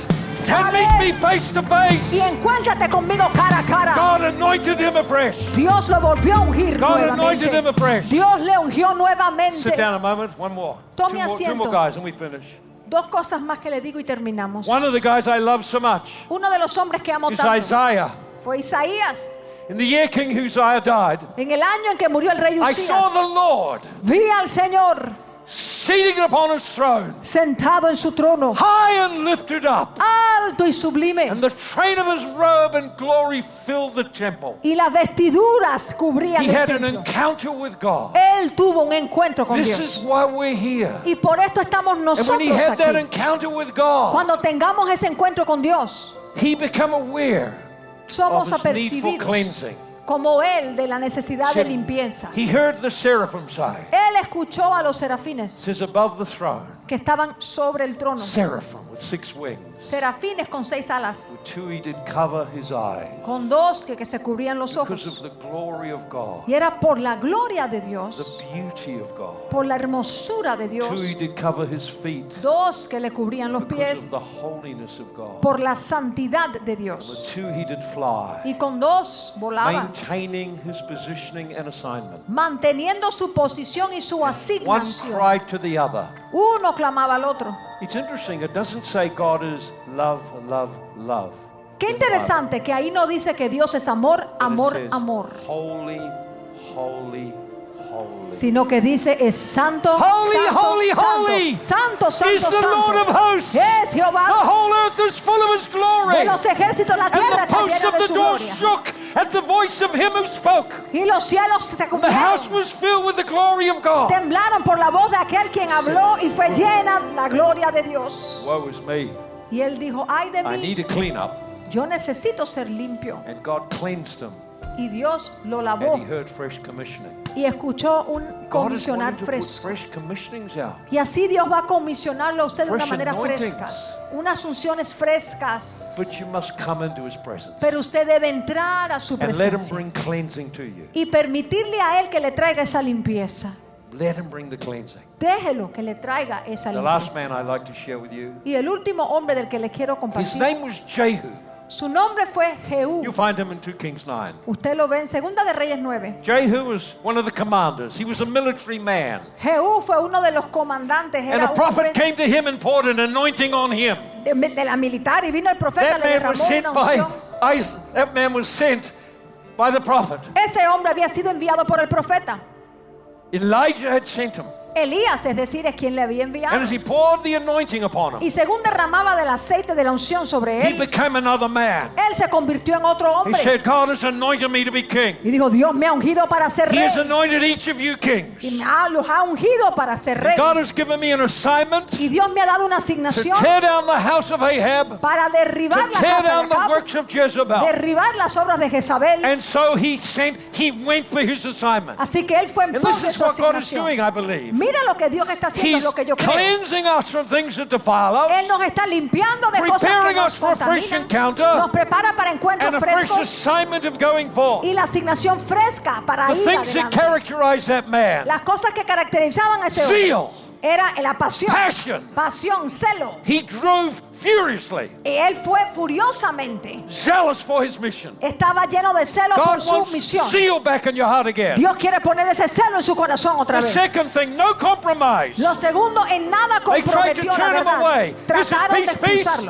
and meet me face to face. y encuéntrate conmigo cara a cara. God anointed him afresh. Dios lo volvió a ungir God anointed him nuevamente. afresh. Dios le ungió Sit nuevamente. down a moment. One more. Tome two, more two asiento. more guys and we finish. Dos cosas más que le digo y terminamos. One of the guys I love so much Uno de los hombres que amo is tanto Isaiah. fue Isaías. In the year King Uzziah died, En el año en que murió el rey I saw the Lord vi al Señor seated upon his throne, sentado en su trono, high and lifted up, alto y sublime, and the train of his robe and glory filled the temple. y las vestiduras cubrían He el had an encounter with God. Él tuvo un encuentro con This Dios. is why we're here. Y por esto estamos And when he nosotros had that aquí. encounter with God, Cuando tengamos ese encuentro con Dios, he became aware somos of his need for apercibidos cleansing. Como Él de la necesidad de limpieza. He heard the seraphim say, Él escuchó a los serafines "Tis above the throne, que estaban sobre el trono. seraphim with six wings. Serafines con seis alas, Two he did cover his eyes con dos que, que se cubrían los ojos. of the glory of God, Y era por la gloria de Dios, beauty of God. por la hermosura de Dios. Dos que le cubrían los pies por la santidad de Dios. Y con dos assignment. manteniendo su posición y su asignación. Uno clamaba al otro. It's interesting, it doesn't say God is love, love, love. Qué interesante que ahí no dice que Dios es amor, amor, amor, Holy, holy, holy. Sino que dice es santo, Holy, santo, holy, santo, holy santo, is santo, the Lord of santo. hosts. Es The Jehová whole earth is full of his glory. de los ejércitos, la tierra the está llena de the su gloria. shook at the voice of him who spoke. Y los cielos se The house cubrieron, was filled with the glory of God. temblaron por la voz de aquel quien habló y fue llena la gloria de Dios. Woe is me. Y él dijo, ay de I mí, need a clean up. yo necesito ser limpio. And God cleansed him. Y Dios lo lavó And he heard fresh commissioning. y escuchó un comisionar fresco. Y así Dios va a comisionarlo a usted de una manera fresca. Unas unciones frescas. But you must come into his presence. Pero usted debe entrar a su And let him presencia bring cleansing to you. y permitirle a Él que le traiga esa limpieza. Let him bring the cleansing. Déjelo que le traiga esa The last limpieza. man I'd like to share with you, Y el último hombre del que le quiero his compartir, name was Jehu. Su nombre fue Jehú. You find him in 2 Kings 9. Usted lo ve en Segunda de Reyes 9. Jehu was one of the commanders. He was a military man. Jehú fue uno de los comandantes, And a prophet came to him and poured an anointing on him. de, de la militar y vino el profeta, That le man was derramó sent una unción. That man was sent by the prophet. Ese hombre había sido enviado por el profeta. Elijah had sent him. Elías, es decir, es quien le había And enviado. as he poured the anointing upon him, Y según derramaba del aceite de la unción sobre he él, became another man. él se convirtió en otro He hombre. said, God has anointed me to be king. Y dijo, Dios me ha ungido para ser He rey. has anointed each of you kings. Y me ha, los ha ungido para ser rey. God has given me an assignment Y Dios me ha dado una asignación tear down the house of Ahab, para derribar to la tear casa de down the Acab, works of Jezebel. derribar las obras de Jezabel. And so he sent, he went for his assignment. Así que él fue en And pos this de is su what God is asignación. doing, I believe. Mira lo que Dios está haciendo, He's lo que yo creo. us from that defile us Él nos está limpiando de cosas que Preparing nos us for a fresh contaminan. encounter Nos prepara para encuentros a fresh frescos y la asignación fresca para The ir that adelante. characterize that man Las cosas que caracterizaban a ese hombre era la pasión, Passion. pasión, celo. he drove furiously, Y él fue furiosamente. zealous for his mission. Estaba lleno de celo God por su misión. zeal back in your heart again. Dios quiere poner ese celo en su corazón otra The vez. second thing, no compromise. Lo segundo, en nada They tried to comprometió la him verdad. Listen, Trataron de peace, peace.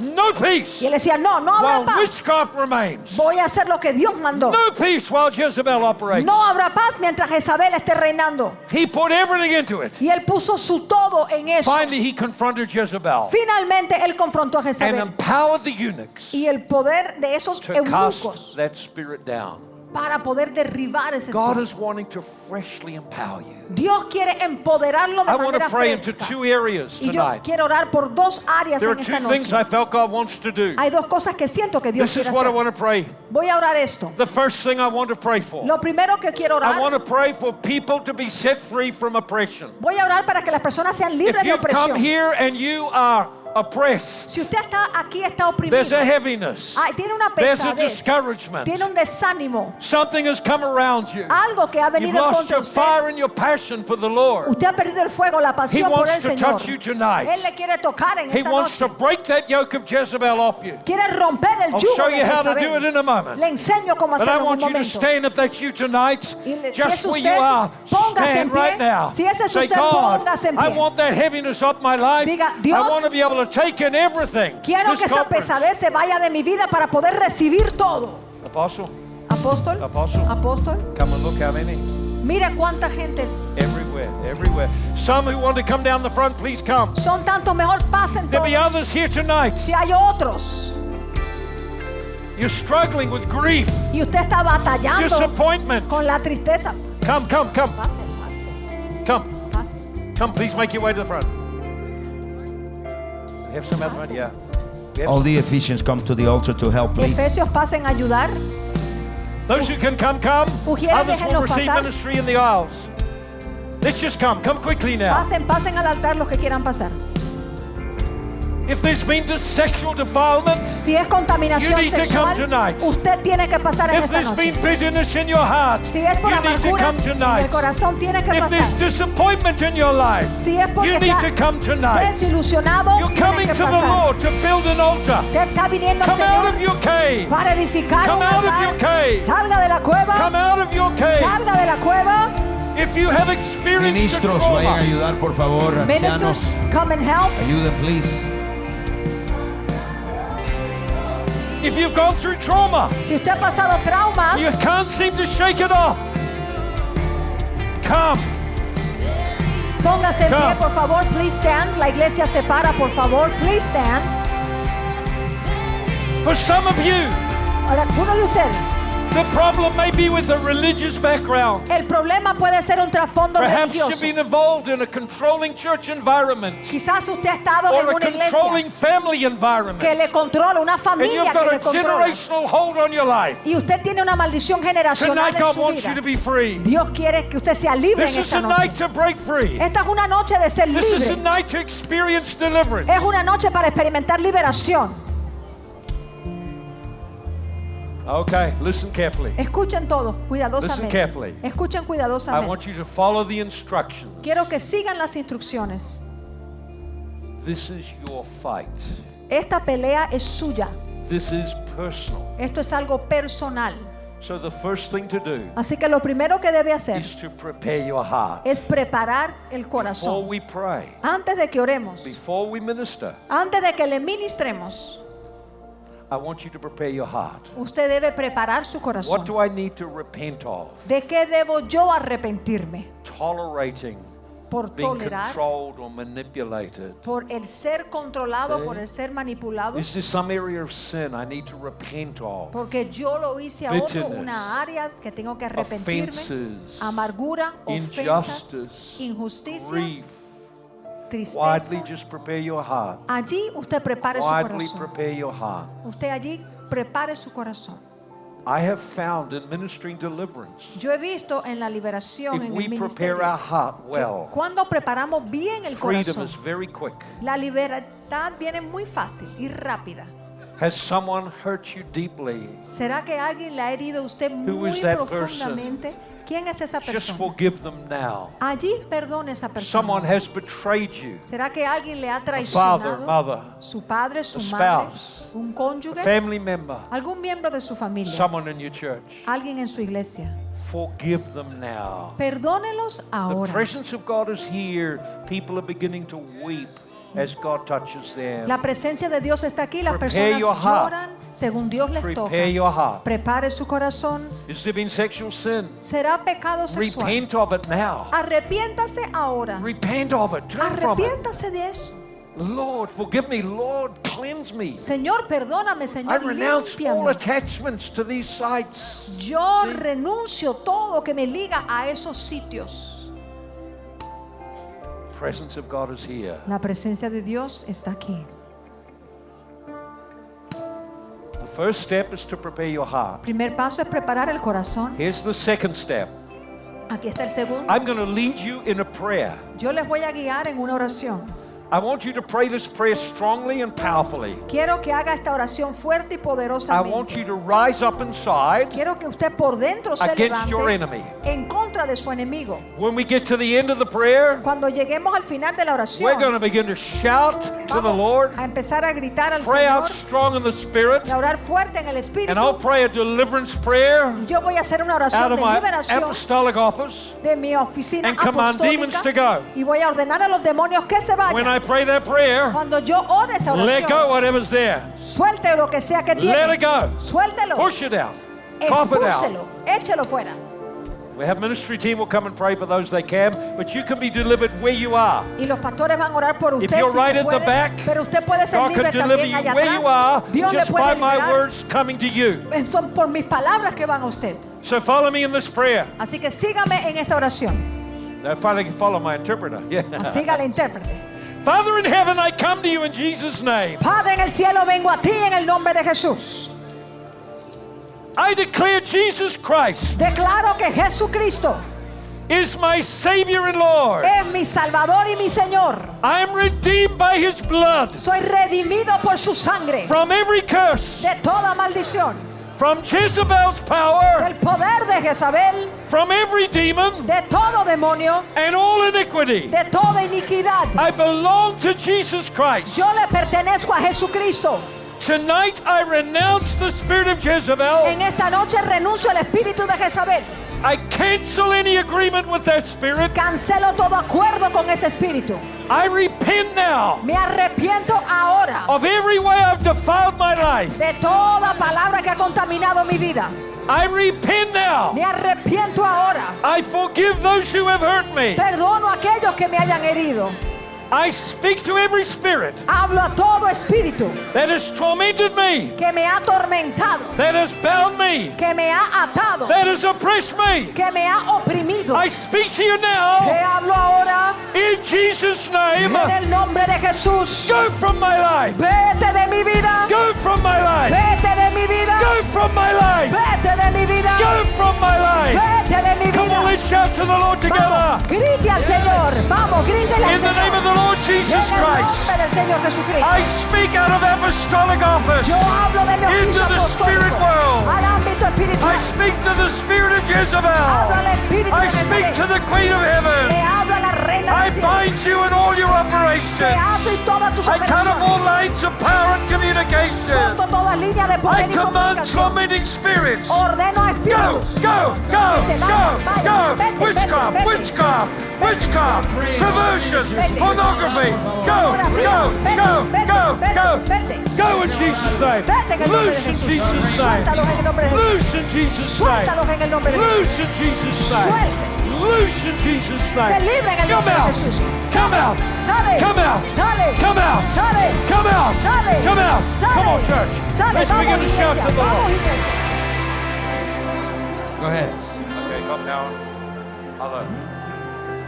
No Y peace él decía, no, no habrá while paz. witchcraft remains. Voy a hacer lo que Dios mandó. No peace while Jezebel operates. No habrá paz mientras Jezabel esté reinando. He put everything into it. Y él puso su todo en eso. Finally, he confronted Jezebel Finalmente él confrontó a and empowered the eunuchs Y el poder de esos to eunucos cast that spirit down. Para poder derribar ese God is wanting to freshly empower you. Dios quiere empoderarlo de I want to manera into fresca. two areas Y yo tonight. quiero orar por dos áreas There en esta things noche. I felt God wants to do. Hay dos cosas que siento que Dios This quiere is what I hacer. want to pray. Voy a orar esto. The first thing I want to pray for. Lo primero que quiero I want orar, to pray for people to be set free from oppression. voy a orar para que las personas sean libres If de you've come opresión. here and you are oppressed, Si usted está aquí está oprimido, there's a heaviness. tiene una There's a discouragement. tiene un desánimo, Something has come around you. algo que ha You've venido lost contra your usted. fire and your passion for the Lord. Usted ha perdido el fuego, la He pasión por el wants to Señor. touch you tonight. Él le quiere tocar en He esta wants to noche. break that yoke of Jezebel off you. Quiere romper el I'll yugo show de you how to do it in a moment. Le enseño cómo But I hacerlo en un want you to stand if that's you tonight. Si Just where you are, en stand pie. right now. Si ese es Say, usted, God, póngase en I pie. want that heaviness off my life. Diga, I Dios, want to be able to take in everything. Quiero que esa pesadez se vaya de mi vida para poder recibir todo. Apostle, Apóstol, Apostle. apóstol, come and look how many. mira cuánta gente. Everywhere, everywhere. Some who want to come down the front, please come. Son tantos, mejor pasen There'll be others here tonight. Si hay otros You're struggling with grief, y usted está batallando disappointment. con la tristeza, Come, come, come, pase, pase, come. pase. Come, please make your way to the front. Have some yeah. We have All the Ephesians come to the altar to help, please. Efesios pasen a ayudar. Those who can come, come. Others will déjenos receive pasar. ministry in the aisles. Let's just come. Come quickly now. Pasen, pasen al altar los que quieran pasar. If there's been sexual defilement, Si es contaminación You need to sexual, come tonight. usted tiene que pasar en if esta there's noche. been bitterness in your heart, Si es por you need to amargura come en el tonight. corazón, tiene que If there's pasar. disappointment in your life, Si es porque you need está to come tonight. desilusionado, You're tiene coming que to the. Lord to build an altar. Usted está viniendo al Come out of Señor your cave. para edificar Come un out of your cave. Salga de la cueva. Come out of your cave. Salga de la cueva. If you have experienced Ministros, vayan a trauma, ayudar, por favor. Ministers, Ancianos, come and help. ayuden, please. If you've gone through trauma, Si usted ha pasado traumas, you can't seem to shake it off. Come. póngase en pie, por favor. Please stand. La iglesia se para, por favor. Please stand. For some of you, uno de ustedes, the problem may be with a religious background. el problema puede ser un trasfondo Perhaps religioso. you've been involved in a controlling church environment Quizás usted ha estado en or a una iglesia controlling family que environment. le controla, una And familia you've que got le a controla. generational hold on your life. Y usted tiene una maldición generacional Tonight, en God su wants vida. you to be free. Dios quiere que usted sea libre This en is esta a noche. night to break free. Esta es una noche de ser This is a night to experience deliverance. Es una noche para experimentar liberación. Okay, listen carefully. Escuchen todos Listen cuidadosamente. carefully. Escuchen I cuidadosamente. want you to follow the instructions. Quiero que sigan las instrucciones. This is your fight. Esta pelea es suya. This is personal. Esto es algo personal. So the first thing to do Así que lo primero que debe hacer is to prepare your heart. es preparar el Before corazón. we pray, Antes de que oremos, before we minister, antes de que le ministremos, I want you to prepare your heart. usted debe preparar su What corazón. do I need to repent of? ¿De qué debo yo arrepentirme? Tolerating Por being tolerar, controlled or manipulated. por el ser controlado, Sí. por el ser manipulado. Is there some area of sin I need to repent of? Porque yo lo hice a otro, una área que tengo que arrepentirme. offenses, Amargura, ofensas, injusticias, grief. Tristeza. Quietly just prepare your heart. Allí usted prepare su corazón. prepare your heart. Usted allí prepare su corazón. I have found in ministering deliverance, Yo he visto en la liberación, if en we el prepare ministerio, our heart well, cuando preparamos bien el freedom corazón, is very quick. la libertad viene muy fácil y rápida. Has someone hurt you deeply? ¿Será que alguien le ha herido a usted Who muy is that profundamente? ¿Quién es esa Just persona? forgive them now. Allí perdone a esa Someone persona. has betrayed you. ¿Será que alguien le ha father, traicionado? mother, Su padre, su a madre, spouse, un A cónyuge, family member, algún miembro de su familia, someone in your church. alguien en su iglesia. Forgive them now. Perdónelos The ahora. presence of God is here. People are beginning to weep as God touches them. La presencia de Dios está aquí, las Prepare personas your heart. lloran según Dios les toca. Prepare your heart. Prepare su corazón. Is there been sexual sin? Será pecado sexual. Repent of it now. Arrepiéntase ahora. Repent of it. Turn from it. Arrepiéntase de eso. Lord, forgive me. Lord, cleanse me. Señor, perdóname, I Señor, renounce all límpiame. attachments to these sites. Yo renuncio todo que me liga a esos sitios. Presence of God is here. La presencia de Dios está aquí. The first step is to prepare your heart. Primer paso es preparar el corazón. Here's the second step. Aquí está el segundo. I'm going to lead you in a prayer. Yo les voy a guiar en una oración. I want you to pray this prayer strongly and powerfully. Quiero que haga esta oración fuerte y I want poderosamente. you to rise up inside. Quiero que usted por dentro se Against your levante enemy. en contra de su enemigo. When we get to the end of the prayer, Cuando lleguemos al final de la we're going to oración, begin to shout to the Lord, a empezar a gritar al pray out Señor strong in the Spirit, y orar fuerte en el Espíritu. and I'll pray a deliverance prayer Yo voy a hacer una out oración of de my liberación apostolic office. de mi oficina and command demons to apostólica go. y voy a ordenar a los demonios que se When I pray that prayer, Cuando yo ore esa let go oración, whatever's there. suelte lo que sea que Let tiene. it go. Suéltelo. Push it out. Cough it out. Échelo fuera. We have ministry team will come and pray for those they can, but you can be delivered where you are. Y los pastores van a orar por If usted you're si right at the back, pero usted puede ser God libre can deliver you where you are atrás. Dios just by my liberar. words coming to you. Son por mis palabras que van a usted. So follow me in this prayer. Así que sígame en esta oración. Now finally follow my interpreter. *laughs* Yeah. Siga al intérprete. Father in heaven, I come to you in Jesus' name. Padre en el cielo, vengo a ti en el nombre de Jesús. I declare Jesus Christ Declaro que Jesucristo is my Savior and Lord. es mi Salvador y mi Señor. I am redeemed by His blood Soy redimido por su sangre from every curse, de toda maldición, from Jezebel's power, del poder de Jezabel, from every demon de todo demonio, and all iniquity. de toda iniquidad. I belong to Jesus Christ. Yo le pertenezco a Jesucristo. Tonight I renounce the spirit of Jezebel. En esta noche renuncio al espíritu de Jezabel. I cancel any agreement with that spirit. Cancelo todo acuerdo con ese espíritu. I repent now Me arrepiento ahora of every way I've defiled my life. de toda palabra que ha contaminado mi vida. I repent now. Me arrepiento ahora. I forgive those who have hurt me. Perdono a aquellos que me hayan herido. I speak to every spirit Hablo a todo espíritu that has tormented me, que me ha atormentado, that has bound me, que me ha atado, that has oppressed me. que me ha oprimido. I speak to you Te now hablo ahora in Jesus' name. en el nombre de Jesús. Go from my life. Vete de mi vida. Go from my life. Vete de mi vida. Go from my life. Vete de mi vida. Go from my life. Vete de mi Come on, let's shout to the Lord together. Vamos, grite al Señor. Vamos, grítele al In the name of Señor. The Lord Jesus En el Christ, nombre del Señor Jesucristo. I speak out of apostolic office. Yo hablo de mi Into oficio the apostólico spirit world. al ámbito I espiritual. speak to the spirit of Hablo Jezebel. al espíritu I de speak to Jezabel. the queen of Le heaven. Hablo la reina I bind you in all your Te operations. hablo y todas tus I cut off all lines of power and communication. Corto toda línea de I poder y command comunicación. tormenting spirits. Ordeno a Go, espíritus. go, go, Que se go, vayan, vayan. go. Vete, Witchcraft, vete, vete. witchcraft, witchcraft, perversion, pornography. Go, go, go, go, go. Go in Jesus' name. Vete en el nombre Loose in Jesús. Name. Suéltalos en el nombre de Jesús. Loose in Jesus' name. Suéltalos en el nombre de Jesús. Loose in Jesus' name. Suelte. Loose in Jesus' Se name. libre en el Come out. Jesús. Come out. Sale. Come out. Sale. Come out. Sale. Come out. Sale. Come out. Sale. Come on, church. Sale. Let's Vamos, begin to shout to the Lord. iglesia. Go ahead. Okay, got power. Hello.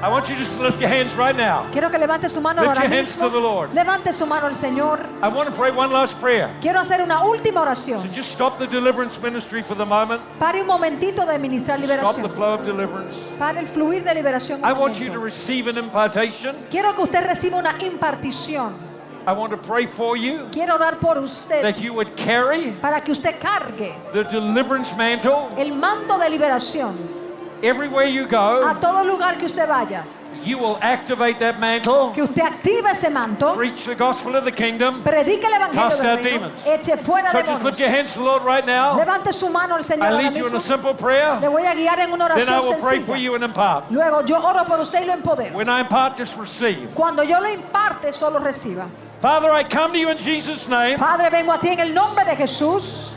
I want you just to lift your hands right now. Quiero que levante su mano Lift ahora your hands mismo. to the Lord. Levante su mano al Señor. I want to pray one last prayer. Quiero hacer una última oración. So just stop the deliverance ministry for the moment. Pare un momentito de ministrar Stop the liberación. flow of deliverance. Pare el fluir de liberación. un I want you to momento. receive an impartation. Quiero que usted reciba una impartición. I want to pray for you Quiero orar por usted that you would carry para que usted cargue the deliverance mantle el manto de liberación everywhere you a go. todo lugar que usted vaya. You will activate that mantle, Que usted active ese manto, preach the gospel of the kingdom. predique el evangelio Cast del out reino, demons. eche fuera So just lift your demonios. hands to the Lord right now. Levante su mano al Señor I lead you in a simple prayer. Le voy a guiar en una Then I oración will pray for sencilla. you and impart. Luego yo oro por usted y lo empodero. When I impart, just receive. Cuando yo lo imparte, solo reciba. Father, I come to you in Jesus' name. Padre, vengo a ti en el nombre de Jesús.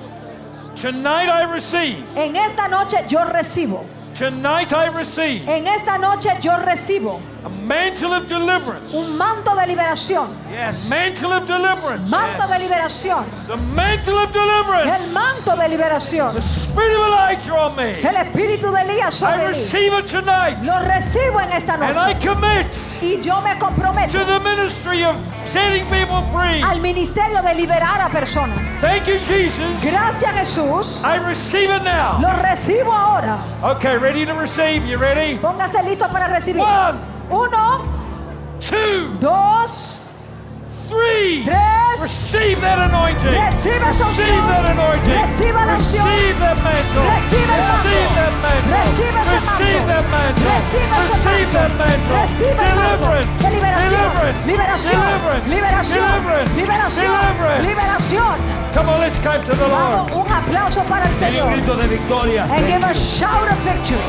Tonight I receive. En esta noche yo recibo. Tonight I receive En esta noche yo recibo a mantle of deliverance. un manto de liberación. Yes. Mantle of deliverance. Manto de liberación. The mantle of El deliverance. manto de liberación. The spirit of Elijah on me. El espíritu de Elías I sobre mí. receive it tonight. Lo recibo en esta And I noche. commit Y yo me comprometo to the ministry of setting people free. al ministerio de liberar a personas. Thank you, Jesus. Gracias Jesús. I receive it now. Lo recibo ahora. Okay, ready to receive. You ready? Póngase listo para recibir. One, Uno, two, dos, three. tres. Receive that anointing. Recibe esa Receive that anointing. Recibe la unción. Receive that mantle. Recibe esa Receive that mantle. Recibe ese Receive that mantle. Recibe ese Receive that mantle. Recibe el manto Deliverance. de liberación. Deliverance. Liberación. Deliverance. Liberación. Deliverance. Liberación. Deliverance. Liberación. Come on, let's clap to the Vamos, Lord. un aplauso para el Señor. grito de victoria. And give a shout of victory.